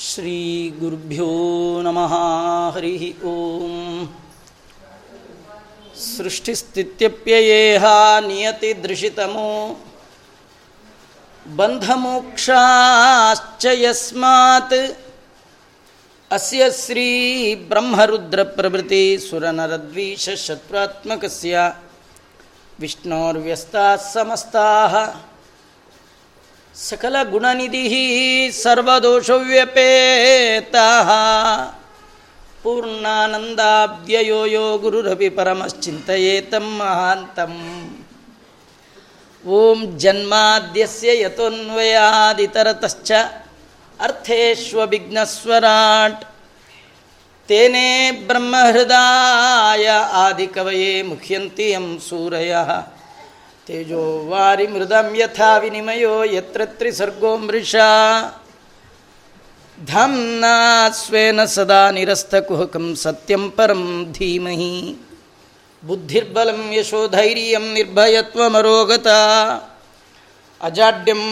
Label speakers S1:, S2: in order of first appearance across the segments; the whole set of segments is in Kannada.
S1: श्रीगुरुभ्यो नमः। हरिः ॐ सृष्टिस्थित्यप्ययेहा नियतिदृशितमो। बन्धमोक्षाश्च यस्मात्। अस्य श्रीब्रह्मरुद्रप्रभृतिसुरनरद्वीषशत्रुत्मकस्य विष्णोर्व्यस्ताः समस्ताः। ಸಕಲ ಗುಣನಿಧಿ ಸರ್ವದೋಷವ್ಯಪೇತ. ಪೂರ್ಣಾನಂದಾಬ್ಯಯೋ ಯೋ ಗುರುರಪಿ ಪರಮಶ್ಚಿಂತೆಯೇ ಮಹಾಂತಂ. ಓಂ ಜನ್ಮಾದ್ಯಸ್ಯ ಯತೋನ್ವಯಾದಿತರತಶ್ಚ ಅರ್ಥೇಷ್ವಿಘ್ನಸ್ವರಾಟ್ ತೇನೇ ಬ್ರಹ್ಮಹೃದಾಯ ಆದಿಕವಯೇ ಮುಖ್ಯಂತಿ ಯಂ ಸೂರಯ. ತೇಜೋ ವಾರಿ ಮೃದಂ ಯಥಾ ವಿನಿಮಯೋ ಯತ್ರ ತ್ರಿಸರ್ಗೋ ಮೃಷಾ. ಧಾಮ್ನ ಸ್ವೇನ ಸದಾ ನಿರಸ್ತಕುಹಕಂ ಸತ್ಯಂ ಪರಂ ಧೀಮಹಿ. ಬುದ್ಧಿರ್ಬಲಂ ಯಶೋ ಯಶೋಧೈರ್ಯಂ ನಿರ್ಭಯತ್ವಮರೋಗತ. ಅಜಾಡ್ಯಂ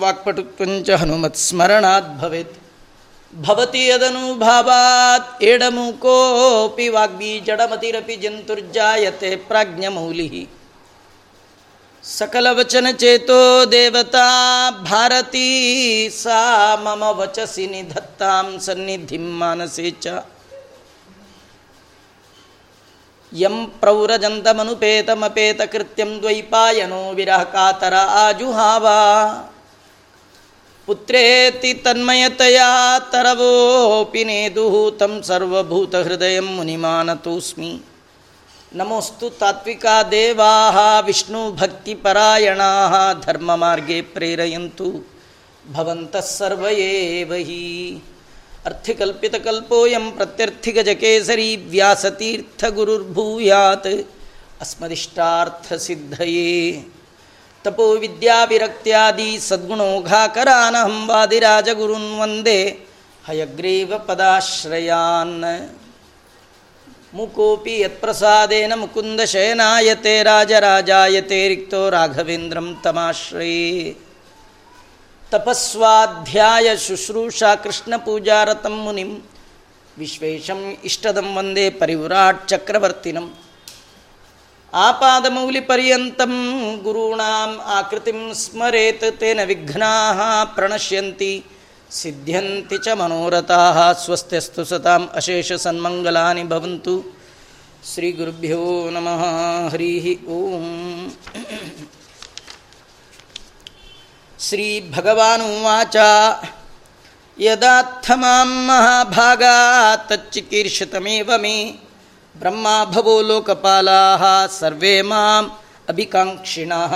S1: ವಾಕ್ಪಟುತ್ವಂಚ ಹನುಮತ್ ಸ್ಮರಣಾತ್ ಭವೇತ್. ಭವತಿ ಯದನುಭಾವಾತ್ ಏಡಮುಕೋಪಿ ವಾಗ್ಬೀಜಡಮತಿರಪಿ ಜಂತುರ್ಜಾಯತೆ ಪ್ರಾಜ್ಞಮೌಲಿ सकलवचनचेतो देवता भारती सा मम वचसि निधत्तां सन्निधिं मानसे च यं प्रौरजन्तमनुपेतमपेतकृत्यं द्वैपायनो विरहकातर आजुहावा पुत्रेति तन्मयतया तरवोऽपि नेदुः तं सर्वभूतहृदयं मुनिमानतोऽस्मि ನಮೋಸ್ತು ತಾತ್ವಿಕ ದೇವಾ ವಿಷ್ಣು ಭಕ್ತಿಪರಾಯಣ ಧರ್ಮ ಮಾರ್ಗೆ ಪ್ರೇರೆಯಂತು ಭವಂತಃಸರ್ವೇವಹಿ ಅರ್ಥಿಕಲ್ಪಿತಕಲ್ಪೋಯಂ ಪ್ರತ್ಯರ್ಥಿಗಜಕೇಸರಿ ವ್ಯಾಸತೀರ್ಥಗುರುರ್ಭೂಯಾತ್ ಅಸ್ಮದಿಷ್ಟಾರ್ಥಸಿದ್ಧಯೇ ತಪೋ ವಿದ್ಯಾವಿರಕ್ತ್ಯಾದಿ ಸದ್ಗುಣೋಘಾಕರಾನಹಂ ವಾದಿರಾಜಗುರುನ್ ವಂದೇ ಹಯಗ್ರೀವ ಪದಾಶ್ರಯಾನ್. ಮುಕೋಪಿ ಯತ್ಪ್ರಸಾದೇನ ಮುಕುಂದ ಶಯನಾಯತೆ ರಾಜರಾಜಾಯತೆ, ರಿಕ್ತೋ ರಾಘವೇಂದ್ರಂ ತಮಾಶ್ರೈ ತಪಸ್ವಾಧ್ಯಾಯ ಶುಶ್ರೂಷಾ ಕೃಷ್ಣ ಪೂಜಾರತಂ ಮುನಿಂ, ವಿಶ್ವೇಶಂ ಇಷ್ಟದಂ ವಂದೇ ಪರಿವ್ರಾಟ್ ಚಕ್ರವರ್ತಿನಂ. ಆಪಾದಮೌಲಿಪರ್ಯಂತಂ ಗುರುಣಾಂ ಆಕೃತಿಂ ಸ್ಮರೇತ್ ತೇನ ವಿಘ್ನಾ ಪ್ರಣಶ್ಯಂತಿ. ಸಿದ್ಧ್ಯಂತಿ ಚ ಮನೋರಥಾ ಸ್ವಸ್ತ್ಯಸ್ತು ಸತಾಂ ಅಶೇಷ ಸನ್ಮಂಗಲಾನಿ ಭವಂತು. ಶ್ರೀ ಗುರುಭ್ಯೋ ನಮಃ. ಹರಿ ಓಂ. ಶ್ರೀ ಭಗವಾನುವಾಚ ಯದಾತ್ಥ ಮಾಂ ಮಹಾಭಾಗಾ ತಚ್ಚಿಕೀರ್ಷಿತಮೇವ ಮೇ. ಬ್ರಹ್ಮಾ ಭವೋ ಲೋಕಪಾಲಾ ಸರ್ವೇ ಮಾಂ ಅಭಿಕಾಂಕ್ಷಿಣಾ.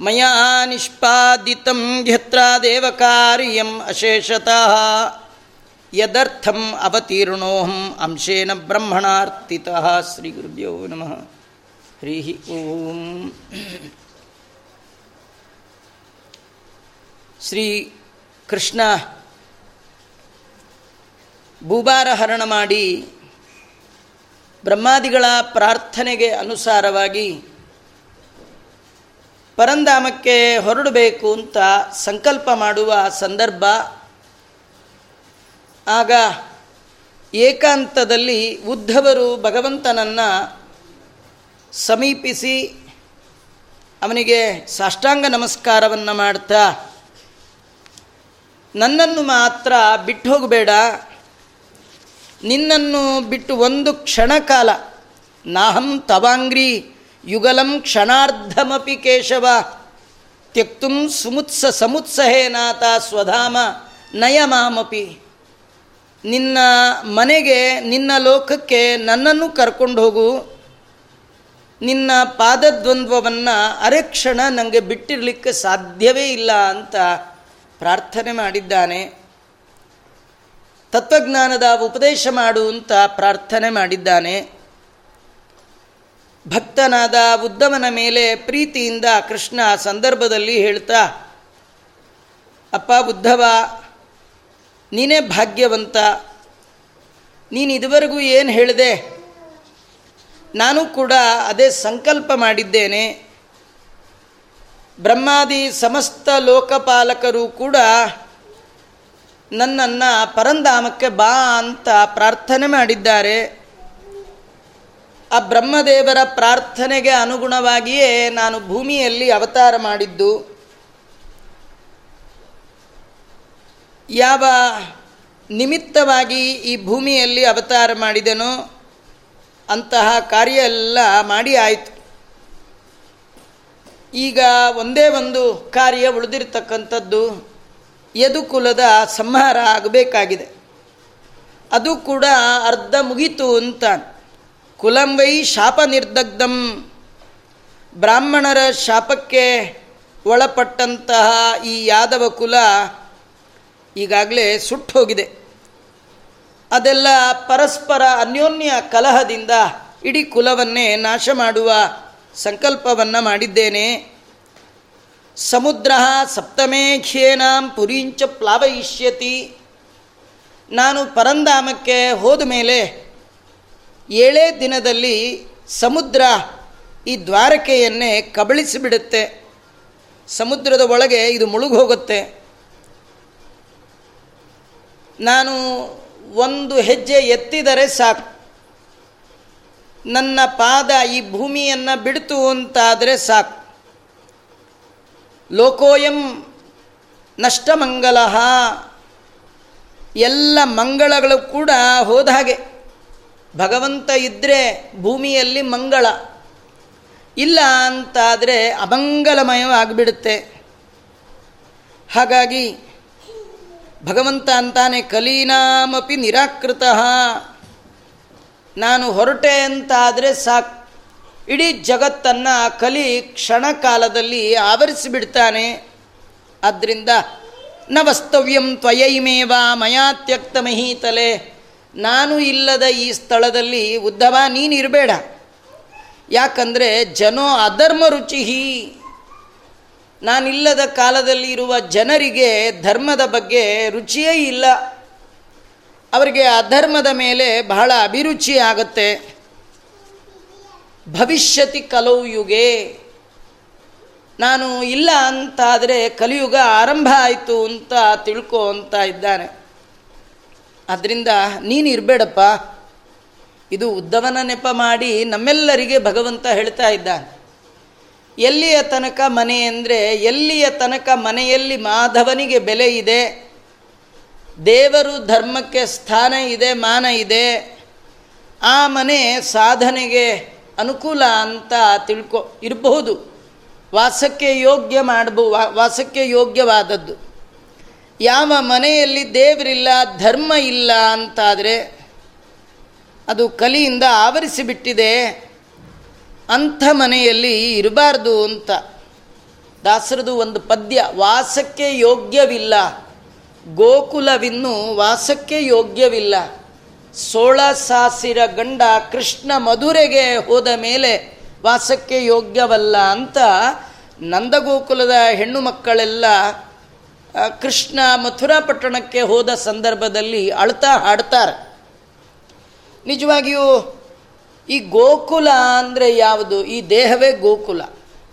S1: ಮಯಾ ನಿಷ್ಪಾದಿತಂ ಘತ್ರ ಅಶೇಷತಃ ಯದರ್ಥಂ ಅವತೀರ್ಣೋಹಂ ಅಂಶೇನ ಬ್ರಹ್ಮಣಾರ್ತಿತಃ ಶ್ರೀ ಗುರುಭ್ಯೋ ನಮಃ ಹರಿ ಓಂ ಶ್ರೀ ಕೃಷ್ಣ ಭೂಭಾರ ಹರಣ ಮಾಡಿ ಬ್ರಹ್ಮಾದಿಗಳ ಪ್ರಾರ್ಥನೆಗೆ ಅನುಸಾರವಾಗಿ ಪರಂಧಾಮಕ್ಕೆ ಹೊರಡಬೇಕು ಅಂತ ಸಂಕಲ್ಪ ಮಾಡುವ ಸಂದರ್ಭ. ಆಗ ಏಕಾಂತದಲ್ಲಿ ಉದ್ಧವರು ಭಗವಂತನನ್ನು ಸಮೀಪಿಸಿ ಅವನಿಗೆ ಸಾಷ್ಟಾಂಗ ನಮಸ್ಕಾರವನ್ನು ಮಾಡ್ತಾ, ನನ್ನನ್ನು ಮಾತ್ರ ಬಿಟ್ಟು ಹೋಗಬೇಡ ನಿನ್ನನ್ನು ಬಿಟ್ಟು ಒಂದು ಕ್ಷಣಕಾಲ, ನಾಹಂ ತವಾಂಗ್ರಿ. ಯುಗಲಂ ಕ್ಷಣಾರ್ಧಮಪಿ ಕೇಶವ. ತ್ಯಕ್ತುಂ ಸುಮುತ್ಸ ಸಮುತ್ಸಹೇನಾಥ ಸ್ವಧಾಮ, ನಯಮಾಮಪಿ. ನಿನ್ನ ಮನೆಗೆ, ನಿನ್ನ ಲೋಕಕ್ಕೆ ನನ್ನನ್ನು ಕರ್ಕೊಂಡು ಹೋಗು. ನಿನ್ನ ಪಾದದ್ವಂದ್ವವನ್ನು ಅರೆಕ್ಷಣ ನನಗೆ ಬಿಟ್ಟಿರಲಿಕ್ಕೆ ಸಾಧ್ಯವೇ ಇಲ್ಲ ಅಂತ ಪ್ರಾರ್ಥನೆ ಮಾಡಿದ್ದಾನೆ. ತತ್ವಜ್ಞಾನದ ಉಪದೇಶ ಮಾಡು ಅಂತ ಪ್ರಾರ್ಥನೆ ಮಾಡಿದ್ದಾನೆ. ಭಕ್ತನಾದ ಉದ್ದವನ ಮೇಲೆ ಪ್ರೀತಿಯಿಂದ ಕೃಷ್ಣ ಸಂದರ್ಭದಲ್ಲಿ ಹೇಳ್ತಾ, ಅಪ್ಪ ಉದ್ಧವ, ನೀನೇ ಭಾಗ್ಯವಂತ. ನೀನು ಇದುವರೆಗೂ ಏನು ಹೇಳಿದೆ? ನಾನು ಕೂಡ ಅದೇ ಸಂಕಲ್ಪ ಮಾಡಿದ್ದೇನೆ. ಬ್ರಹ್ಮಾದಿ ಸಮಸ್ತ ಲೋಕಪಾಲಕರು ಕೂಡ ನನ್ನನ್ನು ಪರಂಧಾಮಕ್ಕೆ ಬಾ ಅಂತ ಪ್ರಾರ್ಥನೆ ಮಾಡಿದ್ದಾರೆ. ಆ ಬ್ರಹ್ಮದೇವರ ಪ್ರಾರ್ಥನೆಗೆ ಅನುಗುಣವಾಗಿಯೇ ನಾನು ಭೂಮಿಯಲ್ಲಿ ಅವತಾರ ಮಾಡಿದ್ದು. ಯಾವ ನಿಮಿತ್ತವಾಗಿ ಈ ಭೂಮಿಯಲ್ಲಿ ಅವತಾರ ಮಾಡಿದೆನೋ ಅಂತಹ ಕಾರ್ಯ ಎಲ್ಲ ಮಾಡಿ ಆಯಿತು. ಈಗ ಒಂದೇ ಒಂದು ಕಾರ್ಯ ಉಳಿದಿರ್ತಕ್ಕಂಥದ್ದು ಯದುಕುಲದ ಸಂಹಾರ ಆಗಬೇಕಾಗಿದೆ. ಅದು ಕೂಡ ಅರ್ಧ ಮುಗೀತು ಅಂತ ಕುಲಂವೈ ಶಾಪ ನಿರ್ದಗ್ಧಂ. ಬ್ರಾಹ್ಮಣರ ಶಾಪಕ್ಕೆ ಒಳಪಟ್ಟಂತಹ ಈ ಯಾದವ ಕುಲ ಈಗಾಗಲೇ ಸುಟ್ಟು ಹೋಗಿದೆ. ಅದೆಲ್ಲ ಪರಸ್ಪರ ಅನ್ಯೋನ್ಯ ಕಲಹದಿಂದ ಇಡೀ ಕುಲವನ್ನೇ ನಾಶ ಮಾಡುವ ಸಂಕಲ್ಪವನ್ನು ಮಾಡಿದ್ದೇನೆ. ಸಮುದ್ರ ಸಪ್ತಮೇ ಪುರೀಂಚ ಪುರಿಂಚ ಪ್ಲಾವಯಿಷ್ಯತಿ. ನಾನು ಪರಂಧಾಮಕ್ಕೆ ಹೋದ ಮೇಲೆ ಏಳೇ ದಿನದಲ್ಲಿ ಸಮುದ್ರ ಈ ದ್ವಾರಕೆಯನ್ನೇ ಕಬಳಿಸಿಬಿಡುತ್ತೆ. ಸಮುದ್ರದ ಒಳಗೆ ಇದು ಮುಳುಗೋಗುತ್ತೆ. ನಾನು ಒಂದು ಹೆಜ್ಜೆ ಎತ್ತಿದರೆ ಸಾಕು. ನನ್ನ ಪಾದ ಈ ಭೂಮಿಯನ್ನು ಬಿಡ್ತು ಅಂತಾದರೆ ಸಾಕು. ಲೋಕೋಯಂ ನಷ್ಟಮಂಗಲ. ಎಲ್ಲ ಮಂಗಳಗಳು ಕೂಡ ಹೋದ ಹಾಗೆ. ಭಗವಂತ ಇದ್ದರೆ ಭೂಮಿಯಲ್ಲಿ ಮಂಗಳ. ಇಲ್ಲ ಅಂತಾದರೆ ಅಮಂಗಲಮಯವಾಗಿಬಿಡುತ್ತೆ. ಹಾಗಾಗಿ ಭಗವಂತ ಅಂತಾನೆ, ಕಲೀನಾಮಪಿ ನಿರಾಕೃತ. ನಾನು ಹೊರಟೆ ಅಂತಾದರೆ ಸಾಕ್. ಇಡೀ ಜಗತ್ತನ್ನು ಕಲಿ ಕ್ಷಣಕಾಲದಲ್ಲಿ ಆವರಿಸಿಬಿಡ್ತಾನೆ. ಆದ್ದರಿಂದ ನ ವಸ್ತವ್ಯಂ ತ್ವಯೈಮೇವ ಮಯಾ ತ್ಯಕ್ತ ಮಹೀತಲೆ ನಾನು ಇಲ್ಲದ ಈ ಸ್ಥಳದಲ್ಲಿ ಉದ್ಧವ ಇರಬೇಡ. ಯಾಕಂದರೆ ಜನೋ ಅಧರ್ಮ ರುಚಿಹಿ. ನಾನಿಲ್ಲದ ಕಾಲದಲ್ಲಿ ಇರುವ ಜನರಿಗೆ ಧರ್ಮದ ಬಗ್ಗೆ ರುಚಿಯೇ ಇಲ್ಲ. ಅವರಿಗೆ ಅಧರ್ಮದ ಮೇಲೆ ಬಹಳ ಅಭಿರುಚಿ ಆಗುತ್ತೆ. ಭವಿಷ್ಯತಿ ಕಲವು ಯುಗೆ ನಾನು ಇಲ್ಲ ಅಂತಾದರೆ ಕಲಿಯುಗ ಆರಂಭ ಆಯಿತು ಅಂತ ತಿಳ್ಕೊ ಅಂತ ಇದ್ದಾನೆ. ಆದ್ದರಿಂದ ನೀನು ಇರಬೇಡಪ್ಪ. ಇದು ಉದ್ದವನ ನೆಪ ಮಾಡಿ ನಮ್ಮೆಲ್ಲರಿಗೆ ಭಗವಂತ ಹೇಳ್ತಾ ಇದ್ದಾನೆ. ಎಲ್ಲಿಯ ತನಕ ಮನೆ ಅಂದರೆ ಎಲ್ಲಿಯ ತನಕ ಮನೆಯಲ್ಲಿ ಮಾಧವನಿಗೆ ಬೆಲೆ ಇದೆ, ದೇವರು ಧರ್ಮಕ್ಕೆ ಸ್ಥಾನ ಇದೆ, ಮಾನ ಇದೆ, ಆ ಮನೆ ಸಾಧನೆಗೆ ಅನುಕೂಲ ಅಂತ ತಿಳ್ಕೊ ಇರಬಹುದು. ವಾಸಕ್ಕೆ ಯೋಗ್ಯ ಮಾಡಬಹುದು ವಾಸಕ್ಕೆ ಯೋಗ್ಯವಾದದ್ದು. ಯಾವ ಮನೆಯಲ್ಲಿ ದೇವರಿಲ್ಲ, ಧರ್ಮ ಇಲ್ಲ ಅಂತಾದರೆ ಅದು ಕಲಿಯಿಂದ ಆವರಿಸಿಬಿಟ್ಟಿದೆ ಅಂಥ ಮನೆಯಲ್ಲಿ ಇರಬಾರ್ದು ಅಂತ. ದಾಸರದು ಒಂದು ಪದ್ಯ, ವಾಸಕ್ಕೆ ಯೋಗ್ಯವಿಲ್ಲ. ಗೋಕುಲವಿನ್ನು ವಾಸಕ್ಕೆ ಯೋಗ್ಯವಿಲ್ಲ. ಸೋಳ ಸಾಸಿರ ಗಂಡ ಕೃಷ್ಣ ಮಧುರೆಗೆ ಹೋದ ಮೇಲೆ ವಾಸಕ್ಕೆ ಯೋಗ್ಯವಲ್ಲ ಅಂತ ನಂದಗೋಕುಲದ ಹೆಣ್ಣು ಮಕ್ಕಳೆಲ್ಲ ಕೃಷ್ಣ ಮಥುರಾ ಪಟ್ಟಣಕ್ಕೆ ಹೋದ ಸಂದರ್ಭದಲ್ಲಿ ಅಳ್ತಾ ಹಾಡ್ತಾರೆ. ನಿಜವಾಗಿಯೂ ಈ ಗೋಕುಲ ಅಂದರೆ ಯಾವುದು? ಈ ದೇಹವೇ ಗೋಕುಲ.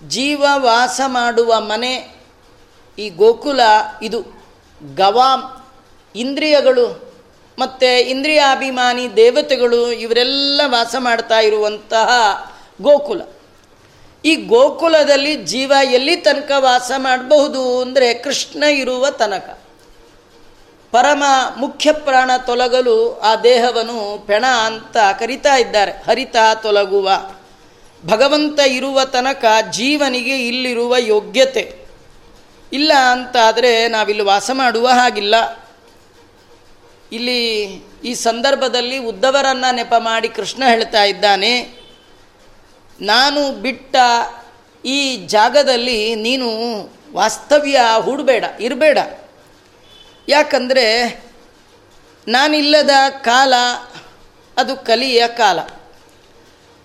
S1: ಜೀವ ವಾಸ ಮಾಡುವ ಮನೆ ಈ ಗೋಕುಲ ಇದು. ಗವಾಂ, ಇಂದ್ರಿಯಗಳು ಮತ್ತು ಇಂದ್ರಿಯಾಭಿಮಾನಿ ದೇವತೆಗಳು ಇವರೆಲ್ಲ ವಾಸ ಮಾಡ್ತಾ ಇರುವಂತಹ ಗೋಕುಲ. ಈ ಗೋಕುಲದಲ್ಲಿ ಜೀವ ಎಲ್ಲಿ ತನಕ ವಾಸ ಮಾಡಬಹುದು ಅಂದರೆ ಕೃಷ್ಣ ಇರುವ ತನಕ. ಪರಮ ಮುಖ್ಯ ಪ್ರಾಣ ತೊಲಗಲು ಆ ದೇಹವನ್ನು ಪೆಣ ಅಂತ ಕರಿತಾ ಇದ್ದಾರೆ. ಹರಿತ ತೊಲಗುವ. ಭಗವಂತ ಇರುವ ತನಕ ಜೀವನಿಗೆ ಇಲ್ಲಿರುವ ಯೋಗ್ಯತೆ. ಇಲ್ಲ ಅಂತಾದರೆ ನಾವಿಲ್ಲಿ ವಾಸ ಮಾಡುವ ಹಾಗಿಲ್ಲ. ಇಲ್ಲಿ ಈ ಸಂದರ್ಭದಲ್ಲಿ ಉದ್ದವರನ್ನು ನೆಪ ಮಾಡಿ ಕೃಷ್ಣ ಹೇಳ್ತಾ ಇದ್ದಾನೆ. ನಾನು ಬಿಟ್ಟ ಈ ಜಾಗದಲ್ಲಿ ನೀನು ವಾಸ್ತವ್ಯ ಹೂಡಬೇಡ, ಇರಬೇಡ. ಯಾಕಂದರೆ ನಾನಿಲ್ಲದ ಕಾಲ ಅದು ಕಲಿಯ ಕಾಲ.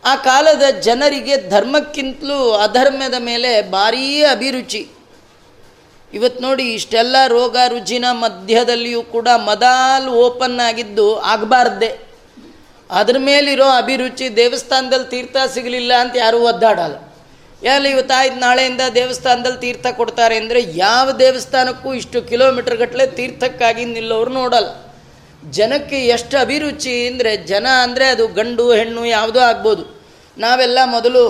S1: ಆ ಕಾಲದ ಜನರಿಗೆ ಧರ್ಮಕ್ಕಿಂತಲೂ ಅಧರ್ಮದ ಮೇಲೆ ಭಾರೀ ಅಭಿರುಚಿ. ಇವತ್ತು ನೋಡಿ ಇಷ್ಟೆಲ್ಲ ರೋಗ ರುಜಿನ ಮಧ್ಯದಲ್ಲಿಯೂ ಕೂಡ ಮದಾಲ್ ಓಪನ್ ಆಗಿದ್ದು ಆಗಬಾರ್ದೆ. ಅದ್ರ ಮೇಲಿರೋ ಅಭಿರುಚಿ ದೇವಸ್ಥಾನದಲ್ಲಿ ತೀರ್ಥ ಸಿಗಲಿಲ್ಲ ಅಂತ ಯಾರೂ ಒದ್ದಾಡಲ್ಲ. ಎಲ್ಲಿ ಇವತ್ತು ಆಯ್ತು ನಾಳೆಯಿಂದ ದೇವಸ್ಥಾನದಲ್ಲಿ ತೀರ್ಥ ಕೊಡ್ತಾರೆ ಅಂದರೆ ಯಾವ ದೇವಸ್ಥಾನಕ್ಕೂ ಇಷ್ಟು ಕಿಲೋಮೀಟರ್ ಗಟ್ಟಲೆ ತೀರ್ಥಕ್ಕಾಗಿ ನಿಲ್ಲೋರು ನೋಡಲ್ಲ. ಜನಕ್ಕೆ ಎಷ್ಟು ಅಭಿರುಚಿ ಅಂದರೆ ಜನ ಅಂದರೆ ಅದು ಗಂಡು ಹೆಣ್ಣು ಯಾವುದೋ ಆಗ್ಬೋದು. ನಾವೆಲ್ಲ ಮೊದಲು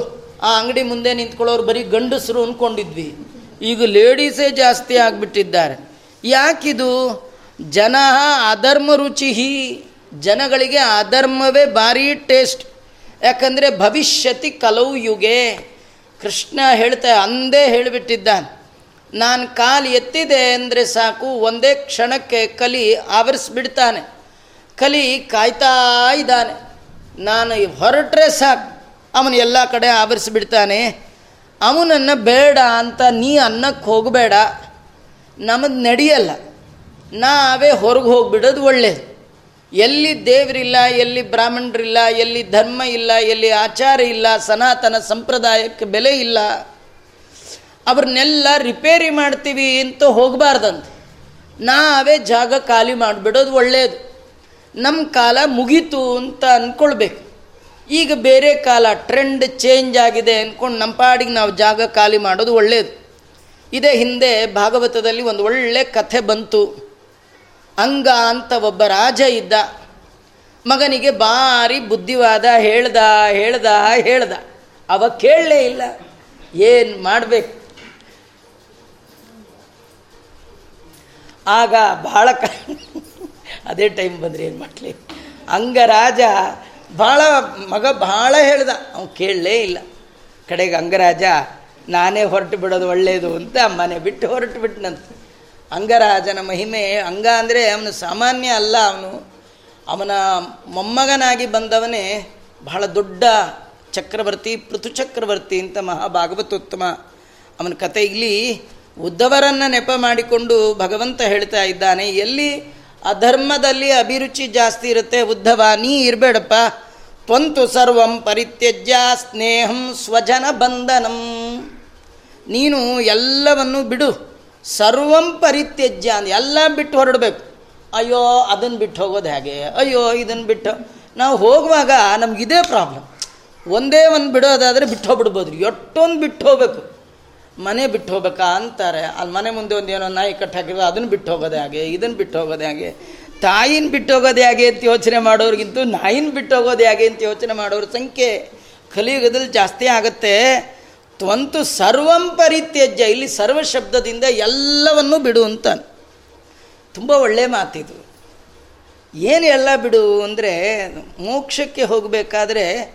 S1: ಆ ಅಂಗಡಿ ಮುಂದೆ ನಿಂತ್ಕೊಳ್ಳೋರು ಬರೀ ಗಂಡಸರು ಅಂದ್ಕೊಂಡಿದ್ವಿ ಈಗ ಲೇಡೀಸೇ ಜಾಸ್ತಿ ಆಗಿಬಿಟ್ಟಿದ್ದಾರೆ. ಯಾಕಿದು? ಜನ ಅಧರ್ಮ ರುಚಿ ಜನಗಳಿಗೆ ಅಧರ್ಮವೇ ಭಾರಿ ಟೇಸ್ಟ್. ಯಾಕಂದರೆ ಭವಿಷ್ಯತಿ ಕಲವು ಯುಗೆ. ಕೃಷ್ಣ ಹೇಳ್ತಾ, ಅಂದೇ ಹೇಳಿಬಿಟ್ಟಿದ್ದಾನೆ, ನಾನು ಕಾಲು ಎತ್ತಿದೆ ಅಂದರೆ ಸಾಕು, ಒಂದೇ ಕ್ಷಣಕ್ಕೆ ಕಲಿ ಆವರಿಸ್ಬಿಡ್ತಾನೆ. ಕಲಿ ಕಾಯ್ತಾ ಇದ್ದಾನೆ. ನಾನು ಹೊರಟ್ರೆ ಸಾಕು, ಅವನು ಎಲ್ಲ ಕಡೆ ಆವರಿಸ್ಬಿಡ್ತಾನೆ. ಅವನನ್ನು ಬೇಡ ಅಂತ ನೀ ಅನ್ನಕ್ಕೆ ಹೋಗಬೇಡ. ನಮಗೆ ನಡೆಯಲ್ಲ. ನಾವೇ ಹೊರಗೆ ಹೋಗಿಬಿಡೋದು ಒಳ್ಳೆಯದು ಎಲ್ಲಿ ದೇವರಿಲ್ಲ, ಎಲ್ಲಿ ಬ್ರಾಹ್ಮಣರಿಲ್ಲ, ಎಲ್ಲಿ ಧರ್ಮ ಇಲ್ಲ, ಎಲ್ಲಿ ಆಚಾರ ಇಲ್ಲ, ಸನಾತನ ಸಂಪ್ರದಾಯಕ್ಕೆ ಬೆಲೆ ಇಲ್ಲ, ಅವ್ರನ್ನೆಲ್ಲ ರಿಪೇರಿ ಮಾಡ್ತೀವಿ ಅಂತ ಹೋಗಬಾರ್ದಂತೆ. ನಾವೇ ಜಾಗ ಖಾಲಿ ಮಾಡಿಬಿಡೋದು ಒಳ್ಳೆಯದು ನಮ್ಮ ಕಾಲ ಮುಗೀತು ಅಂತ ಅಂದ್ಕೊಳ್ಬೇಕು ಈಗ ಬೇರೆ ಕಾಲ ಟ್ರೆಂಡ್ ಚೇಂಜ್ ಆಗಿದೆ ಅಂದ್ಕೊಂಡು ನಮ್ಮ ಪಾಡಿಗೆ ನಾವು ಜಾಗ ಖಾಲಿ ಮಾಡೋದು ಒಳ್ಳೆಯದು ಇದೇ ಹಿಂದೆ ಭಾಗವತದಲ್ಲಿ ಒಂದು ಒಳ್ಳೆ ಕಥೆ ಬಂತು. ಅಂಗ ಅಂತ ಒಬ್ಬ ರಾಜ ಇದ್ದ. ಮಗನಿಗೆ ಭಾರಿ ಬುದ್ಧಿವಾದ, ಹೇಳ್ದ ಹೇಳ್ದ ಹೇಳ್ದ. ಅವ ಕೇಳಲೇ ಇಲ್ಲ. ಏನು ಮಾಡಬೇಕು? ಆಗ ಭಾಳ ಕ, ಅದೇ ಟೈಮ್ ಬಂದರೆ ಏನು ಮಾಡಲಿ? ಅಂಗರಾಜ ಭಾಳ ಮಗ ಭಾಳ ಹೇಳ್ದ. ಅವನು ಕೇಳಲೇ ಇಲ್ಲ. ಕಡೆಗೆ ಅಂಗರಾಜ ನಾನೇ ಹೊರಟು ಬಿಡೋದು ಒಳ್ಳೆಯದು ಅಂತ ಮನೆ ಬಿಟ್ಟು ಹೊರಟು ಬಿಟ್ಟನಂತ ಅಂಗರಾಜನ ಮಹಿಮೆ, ಅಂಗ ಅಂದರೆ ಅವನು ಸಾಮಾನ್ಯ ಅಲ್ಲ ಅವನು. ಅವನ ಮೊಮ್ಮಗನಾಗಿ ಬಂದವನೇ ಬಹಳ ದೊಡ್ಡ ಚಕ್ರವರ್ತಿ, ಪೃಥು ಚಕ್ರವರ್ತಿ ಅಂತ ಮಹಾಭಾಗವತೋತ್ತಮ. ಅವನ ಕತೆ ಇಲ್ಲಿ ಉದ್ದವರನ್ನು ನೆಪ ಮಾಡಿಕೊಂಡು ಭಗವಂತ ಹೇಳ್ತಾ ಇದ್ದಾನೆ, ಎಲ್ಲಿ ಅಧರ್ಮದಲ್ಲಿ ಅಭಿರುಚಿ ಜಾಸ್ತಿ ಇರುತ್ತೆ ಉದ್ಧವ ನೀ ಇರಬೇಡಪ್ಪ. ತ್ವಂತು ಸರ್ವಂ ಪರಿತ್ಯಜ್ಯ ಸ್ನೇಹಂ ಸ್ವಜನ ಬಂಧನಂ. ನೀನು ಎಲ್ಲವನ್ನು ಬಿಡು. ಸರ್ವಂ ಪರಿತ್ಯಜ್ಯ ಅಂದ ಎಲ್ಲ ಬಿಟ್ಟು ಹೊರಡಬೇಕು. ಅಯ್ಯೋ ಅದನ್ನು ಬಿಟ್ಟು ಹೋಗೋದು ಹೇಗೆ? ಅಯ್ಯೋ ಇದನ್ನು ಬಿಟ್ಟು ನಾವು ಹೋಗುವಾಗ ನಮಗಿದೇ ಪ್ರಾಬ್ಲಮ್. ಒಂದೇ ಒಂದು ಬಿಡೋದಾದರೆ ಬಿಟ್ಟು ಹೋಗ್ಬಿಡ್ಬೋದು ಎಷ್ಟೊಂದು ಬಿಟ್ಟು ಹೋಗ್ಬೇಕು. ಮನೆ ಬಿಟ್ಟು ಹೋಗ್ಬೇಕಾ ಅಂತಾರೆ. ಅಲ್ಲಿ ಮನೆ ಮುಂದೆ ಒಂದು ಏನೋ ನಾಯಿ ಕಟ್ಟಾಕಿರೋ ಅದನ್ನು ಬಿಟ್ಟು ಹೋಗೋದು ಹಾಗೆ ಇದನ್ನು ಬಿಟ್ಟು ಹೋಗೋದು ಹಾಗೆ. ತಾಯಿನ ಬಿಟ್ಟು ಹೋಗೋದು ಹೇಗೆ ಅಂತ ಯೋಚನೆ ಮಾಡೋರಿಗಿಂತ ನಾಯಿನ ಬಿಟ್ಟು ಹೋಗೋದು ಹೇಗೆ ಅಂತ ಯೋಚನೆ ಮಾಡೋರ ಸಂಖ್ಯೆ ಕಲಿಯುಗದಲ್ಲಿ ಜಾಸ್ತಿ ಆಗುತ್ತೆ. ತ್ವಂತು ಸರ್ವಂ ಪರಿತ್ಯಜ್ಯ. ಇಲ್ಲಿ ಸರ್ವ ಶಬ್ದದಿಂದ ಎಲ್ಲವನ್ನೂ ಬಿಡು ಅಂತ ತುಂಬ ಒಳ್ಳೆಯ ಮಾತಿದು. ಏನು ಎಲ್ಲ ಬಿಡು ಅಂದರೆ, ಮೋಕ್ಷಕ್ಕೆ ಹೋಗಬೇಕಾದ್ರೆ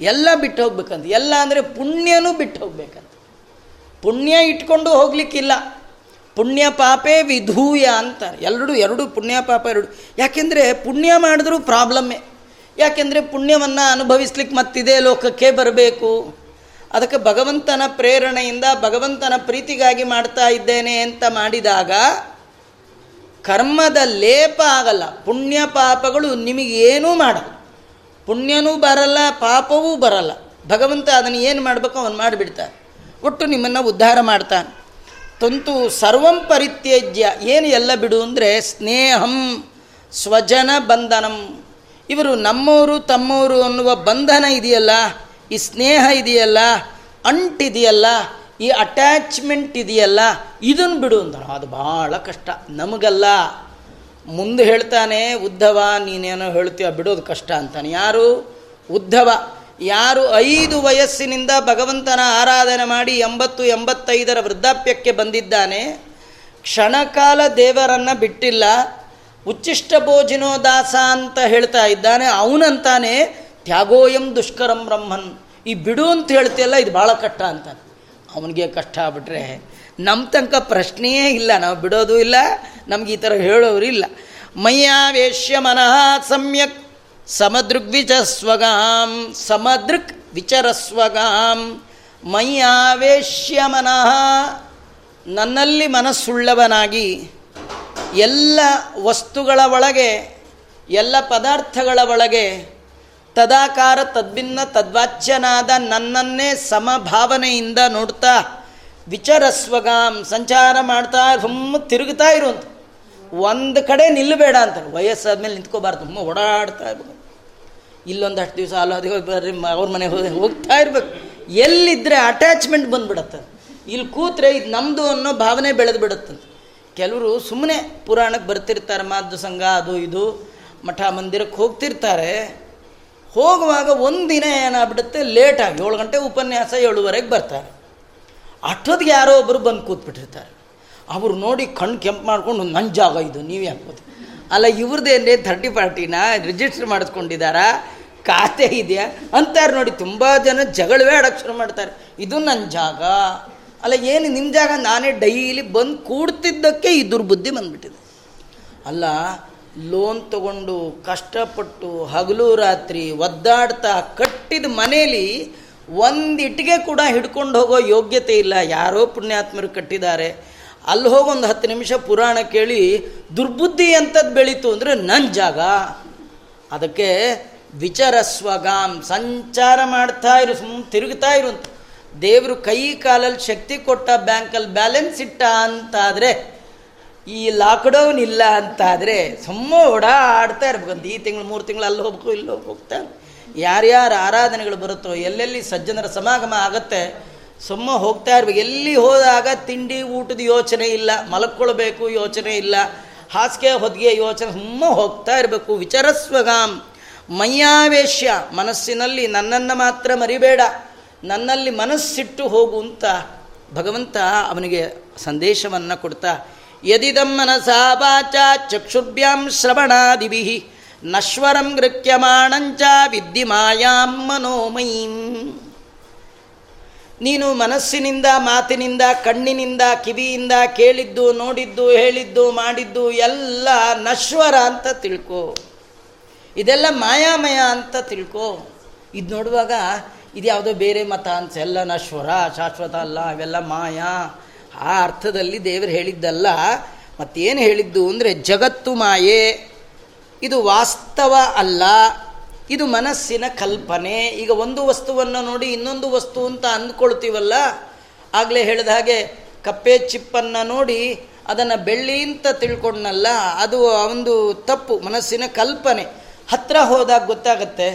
S1: ಎಲ್ಲ ಬಿಟ್ಟು ಹೋಗ್ಬೇಕಂತ. ಎಲ್ಲ ಅಂದರೆ ಪುಣ್ಯನೂ ಬಿಟ್ಟು ಹೋಗ್ಬೇಕಂತ. ಪುಣ್ಯ ಇಟ್ಕೊಂಡು ಹೋಗ್ಲಿಕ್ಕಿಲ್ಲ. ಪುಣ್ಯ ಪಾಪೇ ವಿಧೂಯ ಅಂತಾರೆ. ಎರಡು ಎರಡು ಪುಣ್ಯ ಪಾಪ, ಎರಡು. ಯಾಕೆಂದರೆ ಪುಣ್ಯ ಮಾಡಿದ್ರೂ ಪ್ರಾಬ್ಲಮ್ಮೇ. ಯಾಕೆಂದರೆ ಪುಣ್ಯವನ್ನು ಅನುಭವಿಸ್ಲಿಕ್ಕೆ ಮತ್ತಿದೆ ಲೋಕಕ್ಕೆ ಬರಬೇಕು. ಅದಕ್ಕೆ ಭಗವಂತನ ಪ್ರೇರಣೆಯಿಂದ ಭಗವಂತನ ಪ್ರೀತಿಗಾಗಿ ಮಾಡ್ತಾ ಇದ್ದೇನೆ ಅಂತ ಮಾಡಿದಾಗ ಕರ್ಮದ ಲೇಪ ಆಗಲ್ಲ. ಪುಣ್ಯ ಪಾಪಗಳು ನಿಮಗೇನೂ ಮಾಡಲ್ಲ. ಪುಣ್ಯನೂ ಬರಲ್ಲ, ಪಾಪವೂ ಬರಲ್ಲ. ಭಗವಂತ ಅದನ್ನು ಏನು ಮಾಡಬೇಕು ಅವನು ಮಾಡಿಬಿಡ್ತಾನೆ. ಒಟ್ಟು ನಿಮ್ಮನ್ನು ಉದ್ಧಾರ ಮಾಡ್ತಾನೆ. ತಂತು ಸರ್ವಂ ಪರಿತ್ಯಜ್ಯ. ಏನು ಎಲ್ಲ ಬಿಡು ಅಂದರೆ ಸ್ನೇಹಂ ಸ್ವಜನ ಬಂಧನಂ. ಇವರು ನಮ್ಮವರು ತಮ್ಮವರು ಅನ್ನುವ ಬಂಧನ ಇದೆಯಲ್ಲ ಈ ಸ್ನೇಹ ಇದೆಯಲ್ಲ ಅಂಟಿದೆಯಲ್ಲ ಈ ಅಟ್ಯಾಚ್ಮೆಂಟ್ ಇದೆಯಲ್ಲ ಇದನ್ನು ಬಿಡು ಅಂತಾರೆ ಅದು ಭಾಳ ಕಷ್ಟ. ನಮಗಲ್ಲ. ಮುಂದೆ ಹೇಳ್ತಾನೆ, ಉದ್ಧವ, ನೀನೇನೋ ಹೇಳ್ತೀಯ ಬಿಡೋದು ಕಷ್ಟ ಅಂತಾನೆ. ಯಾರು? ಉದ್ಧವ. ಯಾರು ಐದು ವಯಸ್ಸಿನಿಂದ ಭಗವಂತನ ಆರಾಧನೆ ಮಾಡಿ ಎಂಬತ್ತು, ಎಂಬತ್ತೈದರ ವೃದ್ಧಾಪ್ಯಕ್ಕೆ ಬಂದಿದ್ದಾನೆ, ಕ್ಷಣಕಾಲ ದೇವರನ್ನು ಬಿಟ್ಟಿಲ್ಲ, ಉಚ್ಚಿಷ್ಟ ಭೋಜಿನೋ ದಾಸ ಅಂತ ಹೇಳ್ತಾ ಇದ್ದಾನೆ. ಅವನಂತಾನೆ ತ್ಯಾಗೋಯಂ ದುಷ್ಕರಂ ಬ್ರಹ್ಮನ್. ಈ ಬಿಡು ಅಂತ ಹೇಳ್ತಿಯಲ್ಲ, ಇದು ಭಾಳ ಕಷ್ಟ ಅಂತ. ಅವನಿಗೆ ಕಷ್ಟ ಆಗ್ಬಿಟ್ರೆ ನಮ್ಮ ತನಕ ಪ್ರಶ್ನೆಯೇ ಇಲ್ಲ, ನಾವು ಬಿಡೋದು ಇಲ್ಲ, ನಮ್ಗೆ ಈ ಥರ ಹೇಳೋರು ಇಲ್ಲ. ಮಯ್ಯಾವೇಶ್ಯ ಮನಃ ಸಮ್ಯಕ್ ಸಮದೃಗ್ವಿಚಸ್ವಗಾಂ ಸಮದೃಕ್ ವಿಚರಸ್ವಗಾಂ ಮಯ್ಯಾವೇಶ್ಯ ಮನಃ ನನ್ನಲ್ಲಿ ಮನಸ್ಸುಳ್ಳವನಾಗಿ ಎಲ್ಲ ವಸ್ತುಗಳ ಒಳಗೆ, ಎಲ್ಲ ಪದಾರ್ಥಗಳ ಒಳಗೆ ತದಾಕಾರ ತದ್ಭಿನ್ನ ತದ್ವಾಚ್ಯನಾದ ನನ್ನನ್ನೇ ಸಮಭಾವನೆಯಿಂದ ನೋಡ್ತಾ ವಿಚರಸ್ವಗಾಂ ಸಂಚಾರ ಮಾಡ್ತಾ ಸುಮ್ಮ ತಿರುಗ್ತಾ ಇರುವಂತ ಒಂದು ಕಡೆ ನಿಲ್ಲಬೇಡ ಅಂತ ವಯಸ್ಸಾದ ಮೇಲೆ ನಿಂತ್ಕೋಬಾರ್ದು. ಸುಮ್ಮ ಓಡಾಡ್ತಾ ಇರ್ಬೇಕು. ಇಲ್ಲೊಂದು ಹತ್ತು ದಿವಸ ಅಲ್ಲೋದಿ ಬರ್ರಿ ಅವ್ರ ಮನೆಗೆ ಹೋಗಿ ಹೋಗ್ತಾ ಇರ್ಬೇಕು. ಎಲ್ಲಿದ್ದರೆ ಅಟ್ಯಾಚ್ಮೆಂಟ್ ಬಂದ್ಬಿಡತ್ತೆ ಇಲ್ಲಿ ಕೂತ್ರೆ ಇದು ನಮ್ಮದು ಅನ್ನೋ ಭಾವನೆ ಬೆಳೆದು ಬಿಡುತ್ತಂತೆ ಕೆಲವರು ಸುಮ್ಮನೆ ಪುರಾಣಕ್ಕೆ ಬರ್ತಿರ್ತಾರೆ ಮಾದ್ದು ಸಂಘ, ಅದು ಇದು, ಮಠ ಮಂದಿರಕ್ಕೆ ಹೋಗ್ತಿರ್ತಾರೆ. ಹೋಗುವಾಗ ಒಂದಿನ ಏನಾಗ್ಬಿಡುತ್ತೆ? ಲೇಟಾಗಿ ಏಳು ಗಂಟೆ ಉಪನ್ಯಾಸ ಏಳುವರೆಗೆ ಬರ್ತಾರೆ. ಅಷ್ಟೊತ್ತಿಗೆ ಯಾರೋ ಒಬ್ಬರು ಬಂದು ಕೂತ್ಬಿಟ್ಟಿರ್ತಾರೆ. ಅವರು ನೋಡಿ ಕಣ್ಣು ಕೆಂಪು ಮಾಡ್ಕೊಂಡು ನನ್ನ ಜಾಗ ಇದು, ನೀವೇ ಅನ್ಬೋದು ಅಲ್ಲ ಇವ್ರದ್ದೇನೇ ಥರ್ಟಿ ಪಾರ್ಟಿನ ರಿಜಿಸ್ಟರ್ ಮಾಡಿಸ್ಕೊಂಡಿದ್ದಾರಾ ಖಾತೆ ಇದೆಯಾ? ಅಂತಾರೆ ನೋಡಿ, ತುಂಬ ಜನ ಜಗಳವೇ ಆಡಕ್ಕೆ ಶುರು ಮಾಡ್ತಾರೆ. ಇದು ನನ್ನ ಜಾಗ. ಅಲ್ಲ, ಏನು ನಿಮ್ಮ ಜಾಗ? ನಾನೇ ಡೈಲಿ ಬಂದು ಕೂಡ್ತಿದ್ದಕ್ಕೆ ಈ ದುರ್ಬುದ್ಧಿ ಬಂದ್ಬಿಟ್ಟಿದೆ. ಅಲ್ಲ ಲೋನ್ ತಗೊಂಡು ಕಷ್ಟಪಟ್ಟು ಹಗಲು ರಾತ್ರಿ ಒದ್ದಾಡ್ತಾ ಕಟ್ಟಿದ ಮನೇಲಿ ಒಂದು ಇಟ್ಟಿಗೆ ಕೂಡ ಹಿಡ್ಕೊಂಡು ಹೋಗೋ ಯೋಗ್ಯತೆ ಇಲ್ಲ. ಯಾರೋ ಪುಣ್ಯಾತ್ಮರು ಕಟ್ಟಿದ್ದಾರೆ. ಅಲ್ಲಿ ಹೋಗೊಂದು ಹತ್ತು ನಿಮಿಷ ಪುರಾಣ ಕೇಳಿ ದುರ್ಬುದ್ಧಿ ಅಂಥದ್ದು ಬೆಳೀತು ಅಂದರೆ ನನ್ನ ಜಾಗ. ಅದಕ್ಕೆ ವಿಚರಸ್ವಗಾಮ್ ಸಂಚಾರ ಮಾಡ್ತಾ ಇರು, ಸುಮ್ ತಿರುಗ್ತಾ ಇರು ಅಂತ. ದೇವರು ಕೈ ಕಾಲಲ್ಲಿ ಶಕ್ತಿ ಕೊಟ್ಟ ಬ್ಯಾಂಕಲ್ಲಿ ಬ್ಯಾಲೆನ್ಸ್ ಇಟ್ಟ ಅಂತಾದರೆ ಈ ಲಾಕ್ಡೌನ್ ಇಲ್ಲ ಅಂತಾದರೆ ಸುಮ್ಮ ಓಡಾಡ್ತಾ ಇರ್ಬೇಕಂತ. ಈ ತಿಂಗಳು, ಮೂರು ತಿಂಗಳು ಅಲ್ಲಿ ಹೋಗ್ಬೇಕು, ಇಲ್ಲಿ ಹೋಗ್ತಾ ಯಾರ್ಯಾರು ಆರಾಧನೆಗಳು ಬರುತ್ತೋ, ಎಲ್ಲೆಲ್ಲಿ ಸಜ್ಜನರ ಸಮಾಗಮ ಆಗತ್ತೆ, ಸುಮ್ಮ ಹೋಗ್ತಾ ಇರ್ಬೇಕು. ಎಲ್ಲಿ ಹೋದಾಗ ತಿಂಡಿ, ಊಟದ ಯೋಚನೆ ಇಲ್ಲ ಮಲಕ್ಕೊಳ್ಬೇಕು ಯೋಚನೆ ಇಲ್ಲ, ಹಾಸಿಗೆ, ಹೊದಿಗೆ ಯೋಚನೆ, ಸುಮ್ಮ ಹೋಗ್ತಾ ಇರಬೇಕು. ವಿಚಾರಸ್ವಗಾಮ್ ಮಯ್ಯಾವೇಶ್ಯ ಮನಸ್ಸಿನಲ್ಲಿ ನನ್ನನ್ನು ಮಾತ್ರ ಮರಿಬೇಡ, ನನ್ನಲ್ಲಿ ಮನಸ್ಸಿಟ್ಟು ಹೋಗು ಅಂತ ಭಗವಂತ ಅವನಿಗೆ ಸಂದೇಶವನ್ನು ಕೊಡ್ತಾ ಯದಿದಂ ಮನಸಾ ವಾಚ ಚಕ್ಷುರ್ಭ್ಯಾಂ ನಶ್ವರಂ ಗೃಹ್ಯಮಾಣಂಚ ವಿದ್ಯಿ ಮಾಯಾಂ ಮನೋಮಯೀಂ ನೀನು ಮನಸ್ಸಿನಿಂದ, ಮಾತಿನಿಂದ, ಕಣ್ಣಿನಿಂದ, ಕಿವಿಯಿಂದ ಕೇಳಿದ್ದು, ನೋಡಿದ್ದು, ಹೇಳಿದ್ದು, ಮಾಡಿದ್ದು ಎಲ್ಲ ನಶ್ವರ ಅಂತ ತಿಳ್ಕೊ. ಇದೆಲ್ಲ ಮಾಯಾಮಯ ಅಂತ ತಿಳ್ಕೊ. ಇದು ನೋಡುವಾಗ ಇದು ಯಾವುದೋ ಬೇರೆ ಮತ ಅನ್ಸ, ಎಲ್ಲ ನಶ್ವರ, ಶಾಶ್ವತ ಅಲ್ಲ ಅವೆಲ್ಲ ಮಾಯಾ. ಆ ಅರ್ಥದಲ್ಲಿ ದೇವರು ಹೇಳಿದ್ದಲ್ಲ, ಮತ್ತೇನು ಹೇಳಿದ್ದು ಅಂದರೆ ಜಗತ್ತು ಮಾಯೆ, ಇದು ವಾಸ್ತವ ಅಲ್ಲ, ಇದು ಮನಸ್ಸಿನ ಕಲ್ಪನೆ. ಈಗ ಒಂದು ವಸ್ತುವನ್ನು ನೋಡಿ ಇನ್ನೊಂದು ವಸ್ತು ಅಂತ ಅಂದ್ಕೊಳ್ತೀವಲ್ಲ, ಆಗಲೇ ಹೇಳಿದ ಹಾಗೆ ಕಪ್ಪೆ ಚಿಪ್ಪನ್ನು ನೋಡಿ ಅದನ್ನು ಬೆಳ್ಳಿ ಅಂತ ತಿಳ್ಕೊಂಡಲ್ಲ ಅದು ಒಂದು ತಪ್ಪು, ಮನಸ್ಸಿನ ಕಲ್ಪನೆ. ಹತ್ತಿರ ಹೋದಾಗ ಗೊತ್ತಾಗತ್ತೆ,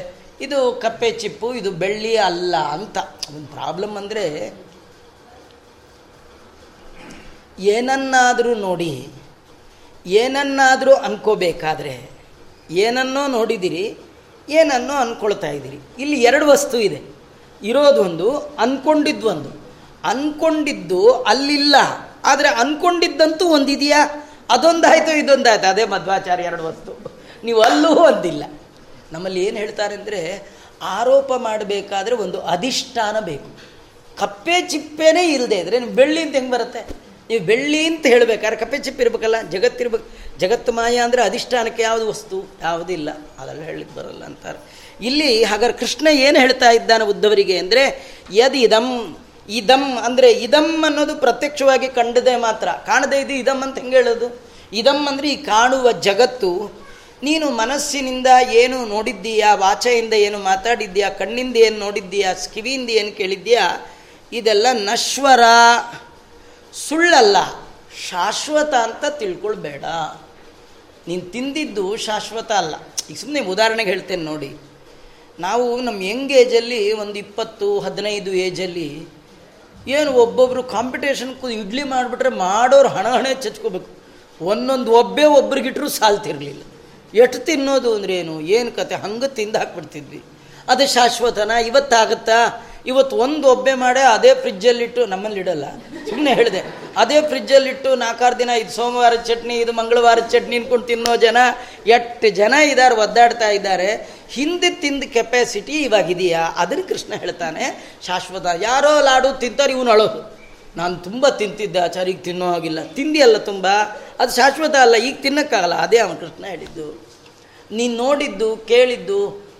S1: ಇದು ಕಪ್ಪೆ ಚಿಪ್ಪು, ಇದು ಬೆಳ್ಳಿ ಅಲ್ಲ ಅಂತ. ಒಂದು ಪ್ರಾಬ್ಲಮ್ ಅಂದರೆ ಏನನ್ನಾದರೂ ನೋಡಿ, ಏನನ್ನಾದರೂ ಅನ್ಕೋಬೇಕಾದ್ರೆ ಏನನ್ನೋ ನೋಡಿದಿರಿ, ಏನನ್ನೋ ಅಂದ್ಕೊಳ್ತಾ ಇದ್ದೀರಿ ಇಲ್ಲಿ ಎರಡು ವಸ್ತು ಇದೆ. ಇರೋದೊಂದು ಅಂದ್ಕೊಂಡಿದ್ದೊಂದು ಅಂದ್ಕೊಂಡಿದ್ದು ಅಲ್ಲಿಲ್ಲ, ಆದರೆ ಅಂದ್ಕೊಂಡಿದ್ದಂತೂ ಒಂದಿದೆಯಾ? ಅದೊಂದಾಯಿತು ಇದೊಂದಾಯ್ತು? ಅದೇ ಮಧ್ವಾಚಾರ್ಯ ಎರಡು ವಸ್ತು. ನೀವು ಅಲ್ಲೂ ಒಂದಿಲ್ಲ. ನಮ್ಮಲ್ಲಿ ಏನು ಹೇಳ್ತಾರೆ ಅಂದರೆ ಆರೋಪ ಮಾಡಬೇಕಾದ್ರೆ ಒಂದು ಅಧಿಷ್ಠಾನ ಬೇಕು. ಕಪ್ಪೆ ಚಿಪ್ಪೇನೇ ಇಲ್ಲದೆ ಇದ್ರೆ ಬೆಳ್ಳಿ ಅಂತ ಹೆಂಗೆ ಬರುತ್ತೆ? ನೀವು ಬೆಳ್ಳಿ ಅಂತ ಹೇಳಬೇಕಾದ್ರೆ ಕಪ್ಪೆ ಇರ್ಬೇಕಲ್ಲ ಜಗತ್ತಿರ್ಬೇಕು ಜಗತ್ತು ಮಾಯ ಅಂದರೆ ಅಧಿಷ್ಠಾನಕ್ಕೆ ಯಾವುದು ವಸ್ತು? ಯಾವುದಿಲ್ಲ ಅದೆಲ್ಲ ಹೇಳಲಿಕ್ಕೆ ಬರಲ್ಲ ಅಂತಾರೆ. ಇಲ್ಲಿ ಹಾಗಾದ್ರೆ ಕೃಷ್ಣ ಏನು ಹೇಳ್ತಾ ಇದ್ದಾನೆ ಉದ್ದವರಿಗೆ ಅಂದರೆ ಯದ್ ಇದಂ ಇದಂ ಅಂದರೆ ಇದಂ ಅನ್ನೋದು ಪ್ರತ್ಯಕ್ಷವಾಗಿ ಕಂಡದೆ ಮಾತ್ರ. ಕಾಣದೇ ಇದು ಇದಂ ಅಂತ ಹೆಂಗೆ ಹೇಳೋದು? ಇದಂ ಅಂದರೆ ಈ ಕಾಣುವ ಜಗತ್ತು. ನೀನು ಮನಸ್ಸಿನಿಂದ ಏನು ನೋಡಿದ್ದೀಯಾ? ವಾಚೆಯಿಂದ ಏನು ಮಾತಾಡಿದ್ದೀಯಾ? ಕಣ್ಣಿಂದ ಏನು ನೋಡಿದ್ದೀಯಾ? ಕಿವಿಯಿಂದ ಏನು ಕೇಳಿದ್ದೀಯಾ? ಇದೆಲ್ಲ ನಶ್ವರ. ಸುಳ್ಳಲ್ಲ. ಶಾಶ್ವತ ಅಂತ ತಿಳ್ಕೊಳ್ಬೇಡ. ನೀನು ತಿಂದಿದ್ದು ಶಾಶ್ವತ ಅಲ್ಲ. ಈಗ ಸುಮ್ಮನೆ ಉದಾಹರಣೆಗೆ ಹೇಳ್ತೇನೆ ನೋಡಿ. ನಾವು ನಮ್ಮ ಯಂಗ್ ಏಜಲ್ಲಿ ಒಂದು ಇಪ್ಪತ್ತು, ಹದಿನೈದು ಏಜಲ್ಲಿ ಏನು ಒಬ್ಬೊಬ್ಬರು ಕಾಂಪಿಟೇಷನ್ ಇಡ್ಲಿ ಮಾಡಿಬಿಟ್ರೆ ಮಾಡೋರು ಹಣ ಹಣೆ ಚಚ್ಕೋಬೇಕು. ಒಂದೊಂದು ಒಬ್ಬೇ ಒಬ್ರಿಗಿಟ್ರು ಸಾಲ್ತಿರಲಿಲ್ಲ. ಎಷ್ಟು ತಿನ್ನೋದು ಅಂದ್ರೆ ಏನು? ಏನು ಕತೆ? ಹಂಗೆ ತಿಂದು ಹಾಕ್ಬಿಡ್ತಿದ್ವಿ. ಅದು ಶಾಶ್ವತನ? ಇವತ್ತಾಗತ್ತಾ? ಇವತ್ತು ಒಂದು ಒಬ್ಬೆ ಮಾಡಿ, ಅದೇ ಫ್ರಿಜ್ಜಲ್ಲಿಟ್ಟು ನಮ್ಮಲ್ಲಿ ಇಡಲ್ಲ. ಸುಮ್ಮನೆ ಹೇಳಿದೆ, ಅದೇ ಫ್ರಿಜ್ಜಲ್ಲಿಟ್ಟು ನಾಲ್ಕಾರು ದಿನ, ಇದು ಸೋಮವಾರದ ಚಟ್ನಿ, ಇದು ಮಂಗಳವಾರದ ಚಟ್ನಿ ಅನ್ಕೊಂಡು ತಿನ್ನೋ ಜನ, ಎಷ್ಟು ಜನ ಇದ್ದಾರೆ ಒದ್ದಾಡ್ತಾ ಇದ್ದಾರೆ. ಹಿಂದೆ ತಿಂದ ಕೆಪಾಸಿಟಿ ಇವಾಗಿದೆಯಾ ಅದನ್ನು ಕೃಷ್ಣ ಹೇಳ್ತಾನೆ, ಶಾಶ್ವತ. ಯಾರೋ ಲಾಡು ತಿಂತಾರೆ, ಇವನು ಅಳೋದು. ನಾನು ತುಂಬ ತಿಂತಿದ್ದೆ, ಆಚಾರಿಗೆ ತಿನ್ನೋ ಹಾಗಿಲ್ಲ. ತಿಂದಿಯಲ್ಲ ತುಂಬ? ಅದು ಶಾಶ್ವತ ಅಲ್ಲ, ಈಗ ತಿನ್ನೋಕ್ಕಾಗಲ್ಲ. ಅದೇ ಅವನು ಕೃಷ್ಣ ಹೇಳಿದ್ದು. ನೀನು ನೋಡಿದ್ದು, ಕೇಳಿದ್ದು,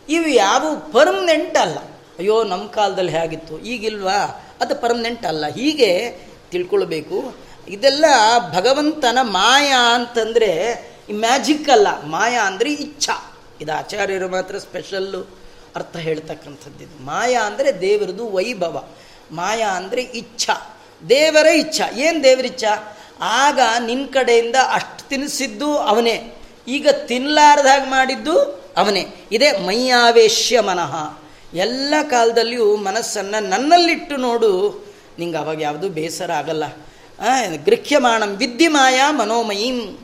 S1: ಇವು ಯಾವ ಪರ್ಮನೆಂಟ್ ಅಲ್ಲ. ಅಯ್ಯೋ ನಮ್ಮ ಕಾಲದಲ್ಲಿ ಹೇಗಿತ್ತು? ಈಗಿಲ್ವಾ? ಅದು ಪರ್ಮನೆಂಟ್ ಅಲ್ಲ. ಹೀಗೆ ತಿಳ್ಕೊಳ್ಬೇಕು. ಇದೆಲ್ಲ ಭಗವಂತನ ಮಾಯಾ ಅಂತಂದರೆ ಮ್ಯಾಜಿಕ್ ಅಲ್ಲ. ಮಾಯಾ ಅಂದರೆ ಇಚ್ಛಾ. ಇದು ಆಚಾರ್ಯರು ಮಾತ್ರ ಸ್ಪೆಷಲ್ಲು ಅರ್ಥ ಹೇಳ್ತಕ್ಕಂಥದ್ದು ಮಾಯಾ ಅಂದರೆ ದೇವರದು ವೈಭವ. ಮಾಯಾ ಅಂದರೆ ಇಚ್ಛಾ. ದೇವರ ಇಚ್ಛಾ. ಏನು ದೇವರ ಇಚ್ಛಾ? ಆಗ ನಿನ್ನ ಕಡೆಯಿಂದ ಅಷ್ಟು ತಿನ್ನಿಸಿದ್ದು ಅವನೇ. ಈಗ ತಿನ್ನಲಾರ್ದಾಗ ಮಾಡಿದ್ದು ಅವನೇ. ಇದೇ ಮೈಯಾವೇಶ್ಯ ಮನಃ. ಎಲ್ಲ ಕಾಲದಲ್ಲಿಯೂ ಮನಸ್ಸನ್ನು ನನ್ನಲ್ಲಿಟ್ಟು ನೋಡು. ನಿಂಗೆ ಅವಾಗ ಯಾವುದೂ ಬೇಸರ ಆಗಲ್ಲ. ಗೃಹ್ಯಮಾಣಂ ವಿದ್ಯಮಾಯ ಮನೋಮಯೀಂ.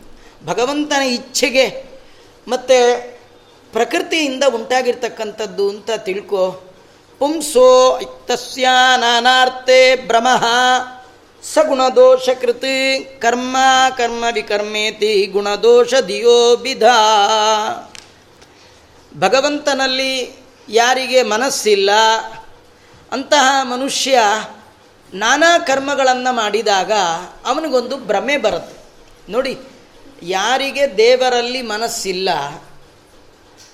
S1: ಭಗವಂತನ ಇಚ್ಛೆಗೆ ಮತ್ತು ಪ್ರಕೃತಿಯಿಂದ ಉಂಟಾಗಿರ್ತಕ್ಕಂಥದ್ದು ಅಂತ ತಿಳ್ಕೊ. ಪುಂಸೋ ತಸ್ಯ ನಾನಾರ್ಥೆ ಭ್ರಮಃ. ಸಗುಣದೋಷಕೃತ್ ಕರ್ಮ ಕರ್ಮ ವಿಕರ್ಮೇತಿ ಗುಣದೋಷ ಧಿಯೋ ಬಿಧ ಭಗವಂತನಲ್ಲಿ ಯಾರಿಗೆ ಮನಸ್ಸಿಲ್ಲ, ಅಂತಹ ಮನುಷ್ಯ ನಾನಾ ಕರ್ಮಗಳನ್ನು ಮಾಡಿದಾಗ ಅವನಿಗೊಂದು ಭ್ರಮೆ ಬರುತ್ತೆ. ನೋಡಿ, ಯಾರಿಗೆ ದೇವರಲ್ಲಿ ಮನಸ್ಸಿಲ್ಲ,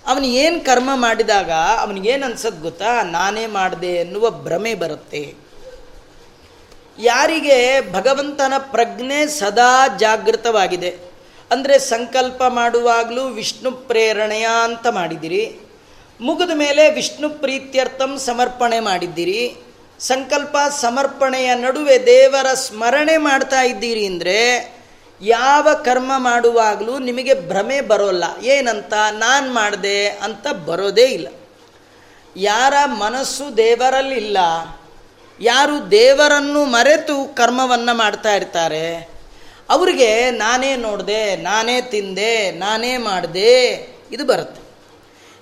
S1: ಅವನು ಏನು ಕರ್ಮ ಮಾಡಿದಾಗ ಅವನಿಗೇನು ಅನ್ಸದ್ ಗೊತ್ತಾ? ನಾನೇ ಮಾಡಿದೆ ಎನ್ನುವ ಭ್ರಮೆ ಬರುತ್ತೆ. ಯಾರಿಗೆ ಭಗವಂತನ ಪ್ರಜ್ಞೆ ಸದಾ ಜಾಗೃತವಾಗಿದೆ. ಅಂದರೆ ಸಂಕಲ್ಪ ಮಾಡುವಾಗಲೂ ವಿಷ್ಣು ಪ್ರೇರಣೆಯ ಅಂತ ಮಾಡಿದಿರಿ. ಮುಗಿದ ಮೇಲೆ ವಿಷ್ಣು ಪ್ರೀತ್ಯರ್ಥಂ ಸಮರ್ಪಣೆ ಮಾಡಿದ್ದೀರಿ. ಸಂಕಲ್ಪ ಸಮರ್ಪಣೆಯ ನಡುವೆ ದೇವರ ಸ್ಮರಣೆ ಮಾಡ್ತಾ ಇದ್ದೀರಿ ಅಂದರೆ ಯಾವ ಕರ್ಮ ಮಾಡುವಾಗಲೂ ನಿಮಗೆ ಭ್ರಮೆ ಬರೋಲ್ಲ. ಏನಂತ? ನಾನು ಮಾಡಿದೆ ಅಂತ ಬರೋದೇ ಇಲ್ಲ. ಯಾರ ಮನಸ್ಸು ದೇವರಲ್ಲಿಲ್ಲ, ಯಾರು ದೇವರನ್ನು ಮರೆತು ಕರ್ಮವನ್ನು ಮಾಡ್ತಾ ಇರ್ತಾರೆ, ಅವರಿಗೆ ನಾನೇ ನೋಡಿದೆ, ನಾನೇ ತಿಂದೆ, ನಾನೇ ಮಾಡಿದೆ, ಇದು ಬರುತ್ತೆ.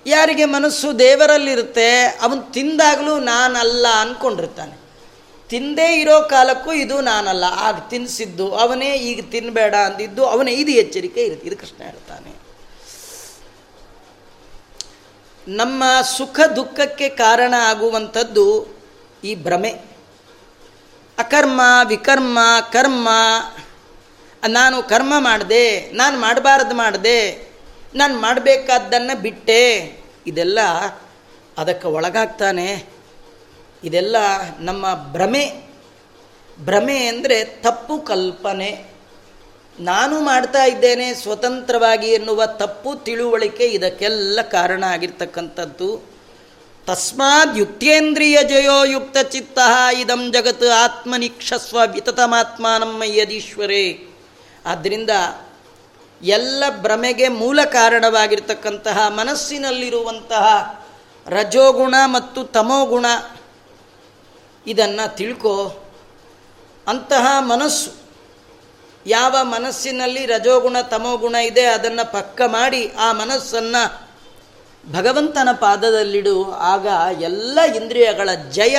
S1: ಯಾರಿಗೆ ಮನಸ್ಸು ದೇವರಲ್ಲಿರುತ್ತೆ, ಅವನು ತಿಂದಾಗಲೂ ನಾನಲ್ಲ ಅಂದ್ಕೊಂಡಿರ್ತಾನೆ ತಿಂದೇ ಇರೋ ಕಾಲಕ್ಕೂ ಇದು ನಾನಲ್ಲ. ಆಗ ತಿನ್ನಿಸಿದ್ದು ಅವನೇ ಈಗ ತಿನ್ನಬೇಡ ಅಂದಿದ್ದು, ಅವನೇ ಇದು ಎಚ್ಚರಿಕೆ ಇರುತ್ತೆ. ಇದು ಕೃಷ್ಣ ಹೇಳ್ತಾನೆ. ನಮ್ಮ ಸುಖ ದುಃಖಕ್ಕೆ ಕಾರಣ ಆಗುವಂಥದ್ದು ಈ ಭ್ರಮೆ. ಅಕರ್ಮ, ವಿಕರ್ಮ, ಕರ್ಮ, ನಾನು ಕರ್ಮ ಮಾಡಿದೆ, ನಾನು ಮಾಡಬಾರ್ದು ಮಾಡಿದೆ ನಾನು ಮಾಡಬೇಕಾದ್ದನ್ನು ಬಿಟ್ಟೆ. ಇದೆಲ್ಲ ಅದಕ್ಕೆ ಒಳಗಾಗ್ತಾನೆ. ಇದೆಲ್ಲ ನಮ್ಮ ಭ್ರಮೆ. ಭ್ರಮೆ ಅಂದರೆ ತಪ್ಪು ಕಲ್ಪನೆ. ನಾನು ಮಾಡ್ತಾ ಇದ್ದೇನೆ ಸ್ವತಂತ್ರವಾಗಿ ಎನ್ನುವ ತಪ್ಪು ತಿಳುವಳಿಕೆ ಇದಕ್ಕೆಲ್ಲ ಕಾರಣ ಆಗಿರ್ತಕ್ಕಂಥದ್ದು. ತಸ್ಮಾದ್ ಯುಕ್ತೇಂದ್ರಿಯ ಜಯೋ ಯುಕ್ತ ಚಿತ್ತ ಇದಂ ಜಗತ್ ಆತ್ಮನಿಕ್ಷಸ್ವ ವಿತತಮಾತ್ಮಾನಮ್ಮ ಯದೀಶ್ವರೇ. ಆದ್ದರಿಂದ ಎಲ್ಲ ಭ್ರಮೆಗೆ ಮೂಲ ಕಾರಣವಾಗಿರ್ತಕ್ಕಂತಹ ಮನಸ್ಸಿನಲ್ಲಿರುವಂತಹ ರಜೋಗುಣ ಮತ್ತು ತಮೋಗುಣ, ಇದನ್ನು ತಿಳ್ಕೋ. ಅಂತಹ ಮನಸ್ಸು, ಯಾವ ಮನಸ್ಸಿನಲ್ಲಿ ರಜೋಗುಣ, ತಮೋಗುಣ ಇದೆ, ಅದನ್ನು ಪಕ್ಕ ಮಾಡಿ ಆ ಮನಸ್ಸನ್ನು ಭಗವಂತನ ಪಾದದಲ್ಲಿಡು, ಆಗ ಎಲ್ಲ ಇಂದ್ರಿಯಗಳ ಜಯ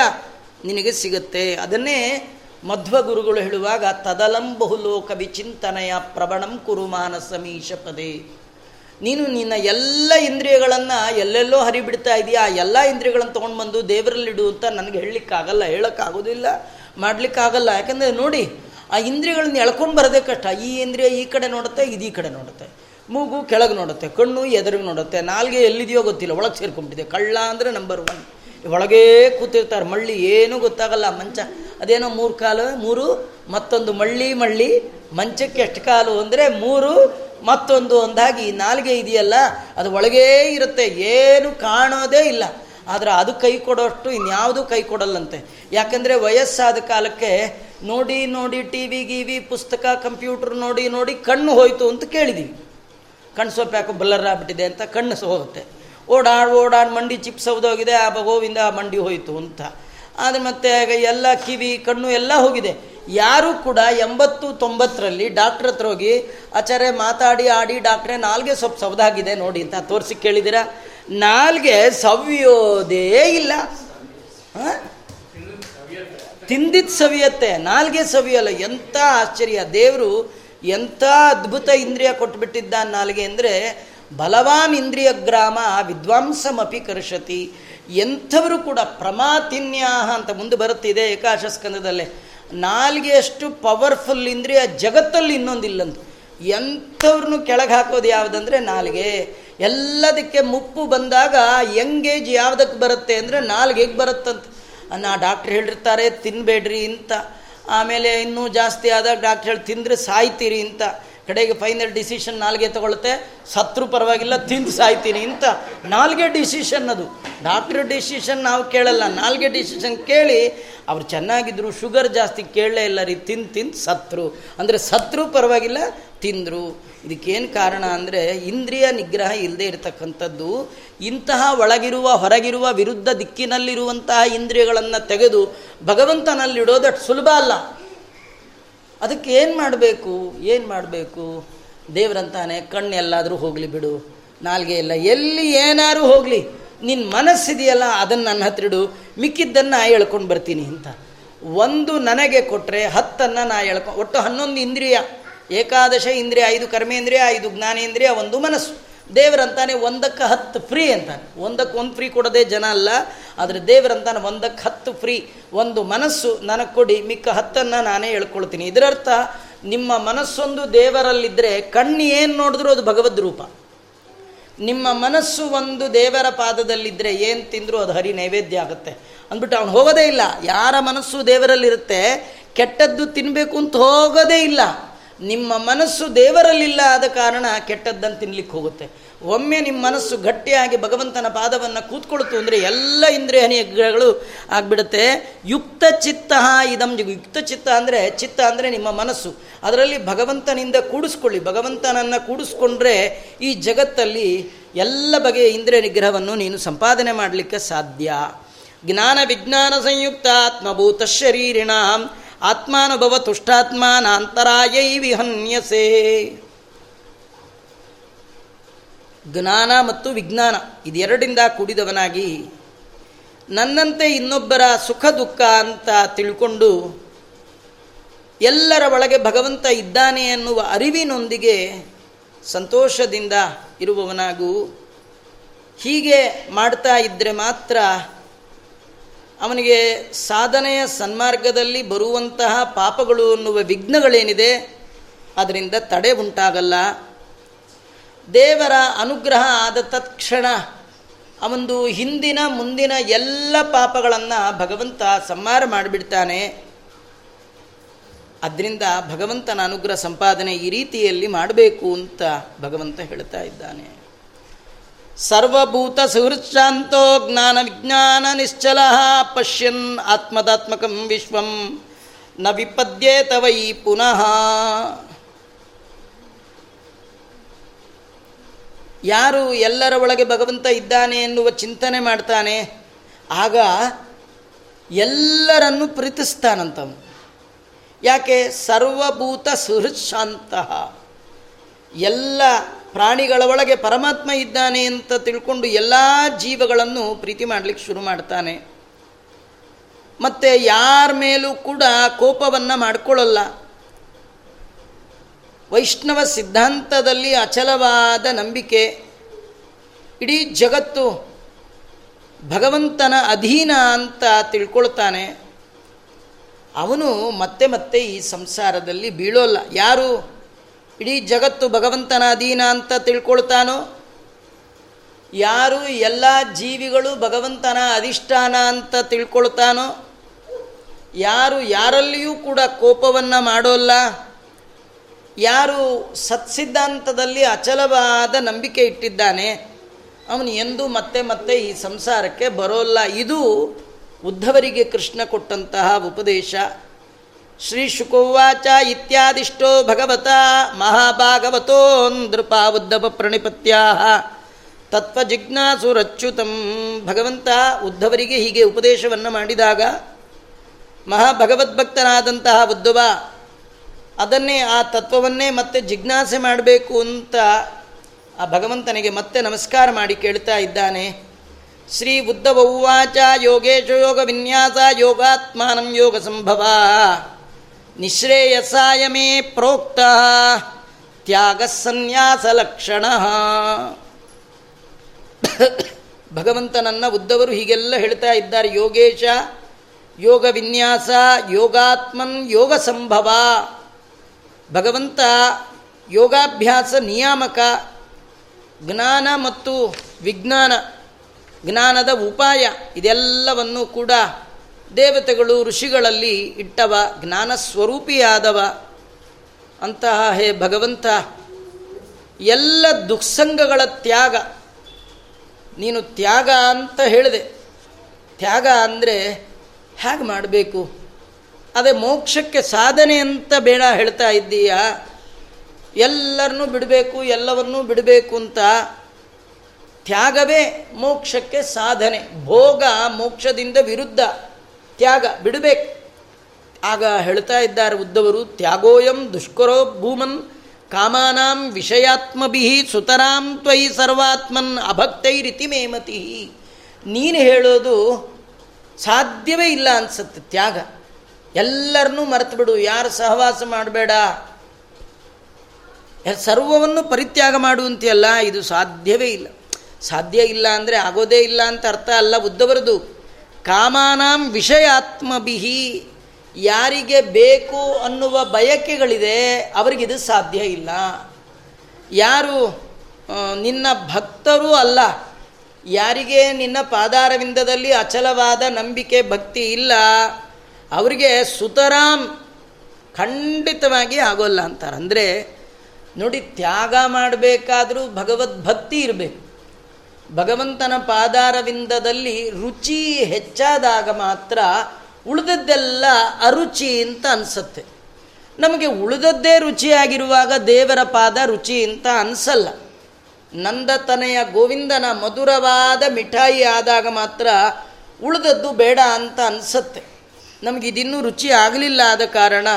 S1: ನಿನಗೆ ಸಿಗುತ್ತೆ. ಅದನ್ನೇ ಮಧ್ವ ಗುರುಗಳು ಹೇಳುವಾಗ, ತದಲಂ ಬಹುಲೋಕ ವಿಚಿಂತನೆಯ ಪ್ರಬಣಂ ಕುರು ಮಾನಸಮೀಶ ಪದೇ. ನೀನು ನಿನ್ನ ಎಲ್ಲ ಇಂದ್ರಿಯಗಳನ್ನು ಎಲ್ಲೆಲ್ಲೋ ಹರಿಬಿಡ್ತಾ ಇದೆಯಾ, ಆ ಎಲ್ಲ ಇಂದ್ರಿಯಗಳನ್ನು ತೊಗೊಂಡು ಬಂದು ದೇವರಲ್ಲಿಡು ಅಂತ ನನಗೆ ಹೇಳಲಿಕ್ಕಾಗಲ್ಲ, ಹೇಳೋಕ್ಕಾಗೋದಿಲ್ಲ, ಮಾಡಲಿಕ್ಕಾಗಲ್ಲ. ಯಾಕಂದರೆ ನೋಡಿ, ಆ ಇಂದ್ರಿಯಗಳನ್ನ ಎಳ್ಕೊಂಡು ಬರೋದೇ ಕಷ್ಟ. ಈ ಇಂದ್ರಿಯ ಈ ಕಡೆ ನೋಡುತ್ತೆ, ಇದು ಈ ಕಡೆ ನೋಡುತ್ತೆ. ಮೂಗು ಕೆಳಗೆ ನೋಡುತ್ತೆ, ಕಣ್ಣು ಎದುರಿಗೆ ನೋಡುತ್ತೆ, ನಾಲ್ಗೆ ಎಲ್ಲಿದೆಯೋ ಗೊತ್ತಿಲ್ಲ, ಒಳಗೆ ಸೇರ್ಕೊಂಡ್ಬಿಟ್ಟಿದೆ. ಕಳ್ಳ ಅಂದರೆ ನಂಬರ್ ಒನ್ ಒಳಗೇ ಕೂತಿರ್ತಾರೆ, ಮಳ್ಳಿ ಏನೂ ಗೊತ್ತಾಗಲ್ಲ, ಮಂಚ. ಅದೇನೋ ಮೂರು ಕಾಲು, ಮೂರು, ಮತ್ತೊಂದು ಮಳ್ಳಿ ಮಳ್ಳಿ, ಮಂಚಕ್ಕೆ ಎಷ್ಟು ಕಾಲು ಅಂದರೆ ಮೂರು, ಮತ್ತೊಂದು ಒಂದಾಗಿ ನಾಲ್ಗೆ ಇದೆಯಲ್ಲ, ಅದು ಒಳಗೇ ಇರುತ್ತೆ, ಏನು ಕಾಣೋದೇ ಇಲ್ಲ. ಆದರೆ ಅದು ಕೈ ಕೊಡೋಷ್ಟು ಇನ್ಯಾವುದೂ ಕೈ ಕೊಡಲ್ಲಂತೆ. ಯಾಕಂದರೆ ವಯಸ್ಸಾದ ಕಾಲಕ್ಕೆ ನೋಡಿ ನೋಡಿ ಟಿ ವಿ ಗಿವಿ, ಪುಸ್ತಕ, ಕಂಪ್ಯೂಟ್ರ್ ನೋಡಿ ನೋಡಿ ಕಣ್ಣು ಹೋಯಿತು ಅಂತ ಕೇಳಿದ್ದೀವಿ ಕಣ್ಣು ಸ್ವಲ್ಪ ಯಾಕೋ ಬಲ್ಲರ್ ಆಗ್ಬಿಟ್ಟಿದೆ ಅಂತ ಕಣ್ಣು ಹೋಗುತ್ತೆ ಓಡಾಡ್ ಓಡಾಡ್, ಮಂಡಿ ಚಿಪ್ಸ್ ಹೌದೋಗಿದೆ ಆ ಗೋವಿಂದ ಮಂಡಿ ಹೋಯಿತು ಅಂತ. ಆದರೆ ಮತ್ತೆ ಎಲ್ಲ ಕಿವಿ, ಕಣ್ಣು ಎಲ್ಲ ಹೋಗಿದೆ. ಯಾರೂ ಕೂಡ ಎಂಬತ್ತು, ತೊಂಬತ್ತರಲ್ಲಿ ಡಾಕ್ಟ್ರ್ ಹತ್ರ ಹೋಗಿ, ಆಚಾರ್ಯ ಮಾತಾಡಿ, ಆಡಿ, ಡಾಕ್ಟ್ರೇ, ನಾಲ್ಗೆ ಸ್ವಲ್ಪ ಸವದಾಗಿದೆ ನೋಡಿ ಅಂತ ತೋರಿಸಿ ಕೇಳಿದಿರ? ನಾಲ್ಗೆ ಸವಿಯೋದೇ ಇಲ್ಲ. ತಿಂದಿದ್ದು ಸವಿಯತ್ತೆ. ನಾಲ್ಗೆ ಸವಿಯಲ್ಲ. ಎಂಥ ಆಶ್ಚರ್ಯ. ದೇವರು ಎಂಥ ಅದ್ಭುತ ಇಂದ್ರಿಯ ಕೊಟ್ಬಿಟ್ಟಿದ್ದ ನಾಲ್ಗೆ ಅಂದರೆ, ಬಲವಾನ್ ಇಂದ್ರಿಯ ಗ್ರಾಮ ವಿದ್ವಾಂಸಮಪಿ ಕರ್ಷತಿ. ಎಂಥವರು ಕೂಡ ಪ್ರಮಾತಿನ್ಯಾಹ ಅಂತ ಮುಂದೆ ಬರುತ್ತಿದೆ ಏಕಾಶಸ್ಕಂದದಲ್ಲೇ. ನಾಲ್ಗೆ ಅಷ್ಟು ಪವರ್ಫುಲ್ ಇಂದ್ರಿಯ ಜಗತ್ತಲ್ಲಿ ಇನ್ನೊಂದಿಲ್ಲಂತ. ಎಂಥವ್ರನ್ನೂ ಕೆಳಗೆ ಹಾಕೋದು ಯಾವುದಂದ್ರೆ ನಾಲ್ಗೆ. ಎಲ್ಲದಕ್ಕೆ ಮುಪ್ಪು ಬಂದಾಗ ಎಂಗೇಜ್ ಯಾವುದಕ್ಕೆ ಬರುತ್ತೆ ಅಂದರೆ ನಾಲ್ಗೆಗೆ ಬರುತ್ತಂತ. ನಾ ಡಾಕ್ಟ್ರ್ ಹೇಳಿರ್ತಾರೆ ತಿನ್ನಬೇಡ್ರಿ ಅಂತ ಆಮೇಲೆ ಇನ್ನೂ ಜಾಸ್ತಿ ಆದಾಗ ಡಾಕ್ಟ್ರ್ ಹೇಳಿ, ತಿಂದರೆ ಸಾಯ್ತೀರಿ ಅಂತ ಕಡೆಗೆ ಫೈನಲ್ ಡಿಸಿಷನ್ ನಾಲ್ಗೆ ತಗೊಳುತ್ತೆ ಸತ್ರು ಪರವಾಗಿಲ್ಲ, ತಿಂದು ಸಾಯ್ತೀನಿ ಇಂಥ ನಾಲ್ಗೆ ಡಿಸಿಷನ್ ಅದು. ಡಾಕ್ಟ್ರ್ ಡಿಸಿಷನ್ ನಾವು ಕೇಳಲ್ಲ. ನಾಲ್ಗೆ ಡಿಸಿಷನ್ ಕೇಳಿ ಅವ್ರು ಚೆನ್ನಾಗಿದ್ರು ಶುಗರ್ ಜಾಸ್ತಿ ಕೇಳಲೇ ಇಲ್ಲ ರೀ, ತಿಂದು ತಿಂದು ಸತ್ರು. ಅಂದರೆ ಸತ್ರು ಪರವಾಗಿಲ್ಲ, ತಿಂದರು. ಇದಕ್ಕೇನು ಕಾರಣ ಅಂದರೆ ಇಂದ್ರಿಯ ನಿಗ್ರಹ ಇಲ್ಲದೆ ಇರತಕ್ಕಂಥದ್ದು, ಇಂತಹ ಒಳಗಿರುವ, ಹೊರಗಿರುವ ವಿರುದ್ಧ ದಿಕ್ಕಿನಲ್ಲಿರುವಂತಹ ಇಂದ್ರಿಯಗಳನ್ನು ತೆಗೆದು ಭಗವಂತನಲ್ಲಿಡೋದಷ್ಟು ಸುಲಭ ಅಲ್ಲ. ಅದಕ್ಕೆ ಏನು ಮಾಡಬೇಕು? ಏನು ಮಾಡಬೇಕು? ದೇವರಂತಾನೆ, ಕಣ್ಣೆಲ್ಲಾದರೂ ಹೋಗಲಿ ಬಿಡು. ನಾಲ್ಗೆ ಎಲ್ಲ ಎಲ್ಲಿ ಏನಾದ್ರು ಹೋಗಲಿ. ನಿನ್ನ ಮನಸ್ಸಿದೆಯಲ್ಲ, ಅದನ್ನು ನನ್ನ ಹತ್ತಿಡು ಮಿಕ್ಕಿದ್ದನ್ನು ಹೇಳ್ಕೊಂಡು ಬರ್ತೀನಿ ಅಂತ. ಒಂದು ನನಗೆ ಕೊಟ್ಟರೆ ಹತ್ತನ್ನು ನಾ ಎಳ್ಕೊ ಒಟ್ಟು ಹನ್ನೊಂದು ಇಂದ್ರಿಯ. ಏಕಾದಶ ಇಂದ್ರಿಯ, ಐದು ಕರ್ಮೇಂದ್ರಿಯ, ಐದು ಜ್ಞಾನೇಂದ್ರಿಯ, ಒಂದು ಮನಸ್ಸು. ದೇವರಂತಾನೆ ಒಂದಕ್ಕೆ ಹತ್ತು ಫ್ರೀ ಅಂತಾನೆ. ಒಂದಕ್ಕೆ ಒಂದು ಫ್ರೀ ಕೊಡೋದೇ ಜನ ಅಲ್ಲ, ಆದರೆ ದೇವರಂತಾನೆ ಒಂದಕ್ಕೆ ಹತ್ತು ಫ್ರೀ ಒಂದು ಮನಸ್ಸು ನನಗೆ ಕೊಡಿ, ಮಿಕ್ಕ ಹತ್ತನ್ನು ನಾನೇ ಹೇಳ್ಕೊಳ್ತೀನಿ. ಇದರರ್ಥ, ನಿಮ್ಮ ಮನಸ್ಸೊಂದು ದೇವರಲ್ಲಿದ್ದರೆ ಕಣ್ಣು ಏನು ನೋಡಿದ್ರೂ ಅದು ಭಗವದ್ ರೂಪ. ನಿಮ್ಮ ಮನಸ್ಸು ಒಂದು ದೇವರ ಪಾದದಲ್ಲಿದ್ದರೆ ಏನು ತಿಂದರೂ ಅದು ಹರಿ ನೈವೇದ್ಯ ಆಗುತ್ತೆ. ಅಂದ್ಬಿಟ್ಟು ಅವನು ಹೋಗೋದೇ ಇಲ್ಲ. ಯಾರ ಮನಸ್ಸು ದೇವರಲ್ಲಿರುತ್ತೆ, ಕೆಟ್ಟದ್ದು ತಿನ್ನಬೇಕು ಅಂತ ಹೋಗೋದೇ ಇಲ್ಲ. ನಿಮ್ಮ ಮನಸ್ಸು ದೇವರಲ್ಲಿಲ್ಲ ಆದ ಕಾರಣ ಕೆಟ್ಟದ್ದನ್ನು ತಿನ್ಲಿಕ್ಕೆ ಹೋಗುತ್ತೆ. ಒಮ್ಮೆ ನಿಮ್ಮ ಮನಸ್ಸು ಗಟ್ಟಿಯಾಗಿ ಭಗವಂತನ ಪಾದವನ್ನು ಕೂತ್ಕೊಳ್ತು ಅಂದರೆ ಎಲ್ಲ ಇಂದ್ರಿಯ ನಿಗ್ರಹಗಳು ಆಗಿಬಿಡುತ್ತೆ. ಯುಕ್ತ ಚಿತ್ತ ಇದಂ ಯುಕ್ತ ಚಿತ್ತ ಅಂದರೆ ಚಿತ್ತ ಅಂದರೆ ನಿಮ್ಮ ಮನಸ್ಸು. ಅದರಲ್ಲಿ ಭಗವಂತನಿಂದ ಕೂಡಿಸ್ಕೊಳ್ಳಿ. ಭಗವಂತನನ್ನು ಕೂಡಿಸ್ಕೊಂಡ್ರೆ ಈ ಜಗತ್ತಲ್ಲಿ ಎಲ್ಲ ಬಗೆಯ ಇಂದ್ರಿಯ ನಿಗ್ರಹವನ್ನು ನೀನು ಸಂಪಾದನೆ ಮಾಡಲಿಕ್ಕೆ ಸಾಧ್ಯ. ಜ್ಞಾನ ವಿಜ್ಞಾನ ಸಂಯುಕ್ತ ಆತ್ಮಭೂತ ಶರೀರಿಣ. ಆತ್ಮಾನುಭವ ತುಷ್ಟಾತ್ಮಾನಾಂತರಾಯೈ ವಿಹನ್ಯಸೆ ಜ್ಞಾನ ಮತ್ತು ವಿಜ್ಞಾನ ಇದೆರಡಿಂದ ಕೂಡಿದವನಾಗಿ ನನ್ನಂತೆ ಇನ್ನೊಬ್ಬರ ಸುಖ ದುಃಖ ಅಂತ ತಿಳ್ಕೊಂಡು ಎಲ್ಲರ ಒಳಗೆ ಭಗವಂತ ಇದ್ದಾನೆ ಎನ್ನುವ ಅರಿವಿನೊಂದಿಗೆ ಸಂತೋಷದಿಂದ ಇರುವವನಾಗೂ. ಹೀಗೆ ಮಾಡ್ತಾ ಇದ್ದರೆ ಮಾತ್ರ ಅವನಿಗೆ ಸಾಧನೆಯ ಸನ್ಮಾರ್ಗದಲ್ಲಿ ಬರುವಂತಹ ಪಾಪಗಳು ಅನ್ನುವ ವಿಘ್ನಗಳೇನಿದೆ, ಅದರಿಂದ ತಡೆ ಉಂಟಾಗಲ್ಲ. ದೇವರ ಅನುಗ್ರಹ ಆದ ತತ್ಕ್ಷಣ ಅವನದು ಹಿಂದಿನ ಮುಂದಿನ ಎಲ್ಲ ಪಾಪಗಳನ್ನು ಭಗವಂತ ಸಂಹಾರ ಮಾಡಿಬಿಡ್ತಾನೆ. ಅದರಿಂದ ಭಗವಂತನ ಅನುಗ್ರಹ ಸಂಪಾದನೆ ಈ ರೀತಿಯಲ್ಲಿ ಮಾಡಬೇಕು ಅಂತ ಭಗವಂತ ಹೇಳ್ತಾ ಇದ್ದಾನೆ. ಸರ್ವಭೂತ ಸುಹೃಶಾಂತೋ ಜ್ಞಾನ ವಿಜ್ಞಾನ ನಿಶ್ಚಲ ಪಶ್ಯನ್ ಆತ್ಮದಾತ್ಮಕಂ ವಿಶ್ವಂ ನ ವಿಪದ್ಯೇತ ವೈ ಪುನಃ. ಯಾರು ಎಲ್ಲರ ಒಳಗೆ ಭಗವಂತ ಇದ್ದಾನೆ ಎನ್ನುವ ಚಿಂತನೆ ಮಾಡ್ತಾನೆ, ಆಗ ಎಲ್ಲರನ್ನು ಪ್ರೀತಿಸ್ತಾನಂತ ಯಾಕೆ? ಸರ್ವಭೂತ ಸುಹೃಶಾಂತ ಎಲ್ಲ ಪ್ರಾಣಿಗಳ ಒಳಗೆ ಪರಮಾತ್ಮ ಇದ್ದಾನೆ ಅಂತ ತಿಳ್ಕೊಂಡು ಎಲ್ಲ ಜೀವಗಳನ್ನು ಪ್ರೀತಿ ಮಾಡಲಿಕ್ಕೆ ಶುರು ಮಾಡ್ತಾನೆ. ಮತ್ತು ಯಾರ ಮೇಲೂ ಕೂಡ ಕೋಪವನ್ನು ಮಾಡಿಕೊಳ್ಳಲ್ಲ. ವೈಷ್ಣವ ಸಿದ್ಧಾಂತದಲ್ಲಿ ಅಚಲವಾದ ನಂಬಿಕೆ. ಇಡೀ ಜಗತ್ತು ಭಗವಂತನ ಅಧೀನ ಅಂತ ತಿಳ್ಕೊಳ್ತಾನೆ. ಅವನು ಮತ್ತೆ ಮತ್ತೆ ಈ ಸಂಸಾರದಲ್ಲಿ ಬೀಳೋಲ್ಲ. ಯಾರು ಇಡೀ ಜಗತ್ತು ಭಗವಂತನ ಅಧೀನ ಅಂತ ತಿಳ್ಕೊಳ್ತಾನೋ? ಯಾರು ಎಲ್ಲ ಜೀವಿಗಳು ಭಗವಂತನ ಅಧಿಷ್ಠಾನ ಅಂತ ತಿಳ್ಕೊಳ್ತಾನೋ? ಯಾರು ಯಾರಲ್ಲಿಯೂ ಕೂಡ ಕೋಪವನ್ನು ಮಾಡೋಲ್ಲ. ಯಾರು ಸತ್ಸಿದ್ಧಾಂತದಲ್ಲಿ ಅಚಲವಾದ ನಂಬಿಕೆ ಇಟ್ಟಿದ್ದಾನೆ, ಅವನು ಎಂದೂ ಮತ್ತೆ ಮತ್ತೆ ಈ ಸಂಸಾರಕ್ಕೆ ಬರೋಲ್ಲ. ಇದು ಉದ್ಧವರಿಗೆ ಕೃಷ್ಣ ಕೊಟ್ಟಂತಹ ಉಪದೇಶ. ಶ್ರೀ ಶುಕೋವಾಚ ಇತ್ಯಾದಿಷ್ಟೋ ಭಗವತ ಮಹಾಭಾಗವತೋ ನೃಪ ಉದ್ಧವ ಪ್ರಣಿಪತ್ಯಾ ತತ್ವಜಿಜ್ಞಾಸುರಚ್ಯುತಂ ಭಗವಂತ ಉದ್ಧವರಿಗೆ ಹೀಗೆ ಉಪದೇಶವನ್ನು ಮಾಡಿದಾಗ ಮಹಾಭಗವದ್ಭಕ್ತನಾದಂತಹ ಉದ್ಧವ ಅದನ್ನೇ, ಆ ತತ್ವವನ್ನೇ ಮತ್ತೆ ಜಿಜ್ಞಾಸೆ ಮಾಡಬೇಕು ಅಂತ ಆ ಭಗವಂತನಿಗೆ ಮತ್ತೆ ನಮಸ್ಕಾರ ಮಾಡಿ ಕೇಳ್ತಾ ಇದ್ದಾನೆ. ಶ್ರೀ ಉದ್ಧವ ಉವಾಚ ಯೋಗೇಶ ಯೋಗ ವಿನ್ಯಾಸ ಯೋಗಾತ್ಮಾನಂ ಯೋಗ ಸಂಭವ. ನಿಶ್ರೇಯಸಾಯ ಮೇ ಪ್ರೋಕ್ತ ತ್ಯಾಗ ಸನ್ಯಾಸ ಲಕ್ಷಣ. ಭಗವಂತನನ್ನ ಉದ್ದವರು ಹೀಗೆಲ್ಲ ಹೇಳ್ತಾ ಇದ್ದಾರೆ. ಯೋಗೇಶ, ಯೋಗ ವಿನ್ಯಾಸ, ಯೋಗಾತ್ಮನ್ ಯೋಗ ಸಂಭವ. ಭಗವಂತ ಯೋಗಾಭ್ಯಾಸ ನಿಯಾಮಕ, ಜ್ಞಾನ ಮತ್ತು ವಿಜ್ಞಾನ, ಜ್ಞಾನದ ಉಪಾಯ ಇದೆಲ್ಲವನ್ನು ಕೂಡ ದೇವತೆಗಳು ಋಷಿಗಳಲ್ಲಿ ಇಟ್ಟವ ಜ್ಞಾನ ಸ್ವರೂಪಿಯಾದವ ಅಂತಹ ಹೇ ಭಗವಂತ, ಎಲ್ಲ ದುಸ್ಸಂಗಗಳ ತ್ಯಾಗ. ನೀನು ತ್ಯಾಗ ಅಂತ ಹೇಳಿದೆ. ತ್ಯಾಗ ಅಂದರೆ ಹೇಗೆ ಮಾಡಬೇಕು? ಅದೇ ಮೋಕ್ಷಕ್ಕೆ ಸಾಧನೆ ಅಂತ ಬೇಡ ಹೇಳ್ತಾ ಇದ್ದೀಯ? ಎಲ್ಲರನ್ನೂ ಬಿಡಬೇಕು, ಎಲ್ಲವನ್ನೂ ಬಿಡಬೇಕು ಅಂತ ತ್ಯಾಗವೇ ಮೋಕ್ಷಕ್ಕೆ ಸಾಧನೆ. ಭೋಗ ಮೋಕ್ಷದಿಂದ ವಿರುದ್ಧ ತ್ಯಾಗ, ಬಿಡಬೇಕು. ಆಗ ಹೇಳ್ತಾ ಇದ್ದಾರೆ ಉದ್ದವರು, ತ್ಯಾಗೋಯಂ ದುಷ್ಕರೋ ಭೂಮನ್ ಕಾಮಾನಾಂ ವಿಷಯಾತ್ಮಭಿ ಸುತರಾಂ ತ್ವಯಿ ಸರ್ವಾತ್ಮನ್ ಅಭಕ್ತೈರಿತಿ ಮೇಮತಿ. ನೀನು ಹೇಳೋದು ಸಾಧ್ಯವೇ ಇಲ್ಲ ಅನ್ಸುತ್ತೆ ತ್ಯಾಗ. ಎಲ್ಲರನ್ನೂ ಮರೆತು ಬಿಡು. ಯಾರು ಸಹವಾಸ ಮಾಡಬೇಡ. ಸರ್ವವನ್ನು ಪರಿತ್ಯಾಗ ಮಾಡುವಂತೆಯಲ್ಲ ಇದು ಸಾಧ್ಯವೇ ಇಲ್ಲ. ಸಾಧ್ಯ ಇಲ್ಲ ಅಂದರೆ ಆಗೋದೇ ಇಲ್ಲ ಅಂತ ಅರ್ಥ ಅಲ್ಲ ಉದ್ದವರದು ಕಾಮಾನಾಂ ವಿಷಯಾತ್ಮಭಿಹಿ, ಯಾರಿಗೆ ಬೇಕು ಅನ್ನುವ ಬಯಕೆಗಳಿದೆ ಅವರಿಗಿದು ಸಾಧ್ಯ ಇಲ್ಲ. ಯಾರು ನಿನ್ನ ಭಕ್ತರೂ ಅಲ್ಲ, ಯಾರಿಗೆ ನಿನ್ನ ಪಾದಾರವಿಂದದಲ್ಲಿ ಅಚಲವಾದ ನಂಬಿಕೆ ಭಕ್ತಿ ಇಲ್ಲ ಅವರಿಗೆ ಸುತರಾಮ್ ಖಂಡಿತವಾಗಿ ಆಗೋಲ್ಲ ಅಂತಾರೆ. ಅಂದರೆ ನೋಡಿ, ತ್ಯಾಗ ಮಾಡಬೇಕಾದರೂ ಭಗವದ್ ಭಕ್ತಿ ಇರಬೇಕು. ಭಗವಂತನ ಪಾದಾರವಿಂದದಲ್ಲಿ ರುಚಿ ಹೆಚ್ಚಾದಾಗ ಮಾತ್ರ ಉಳಿದದ್ದೆಲ್ಲ ಅರುಚಿ ಅಂತ ಅನಿಸತ್ತೆ. ನಮಗೆ ಉಳಿದದ್ದೇ ರುಚಿಯಾಗಿರುವಾಗ ದೇವರ ಪಾದ ರುಚಿ ಅಂತ ಅನಿಸಲ್ಲ. ನಂದತನೆಯ ಗೋವಿಂದನ ಮಧುರವಾದ ಮಿಠಾಯಿ ಆದಾಗ ಮಾತ್ರ ಉಳಿದದ್ದು ಬೇಡ ಅಂತ ಅನಿಸುತ್ತೆ. ನಮಗಿದಿನ್ನೂ ರುಚಿ ಆಗಲಿಲ್ಲ ಆದ ಕಾರಣ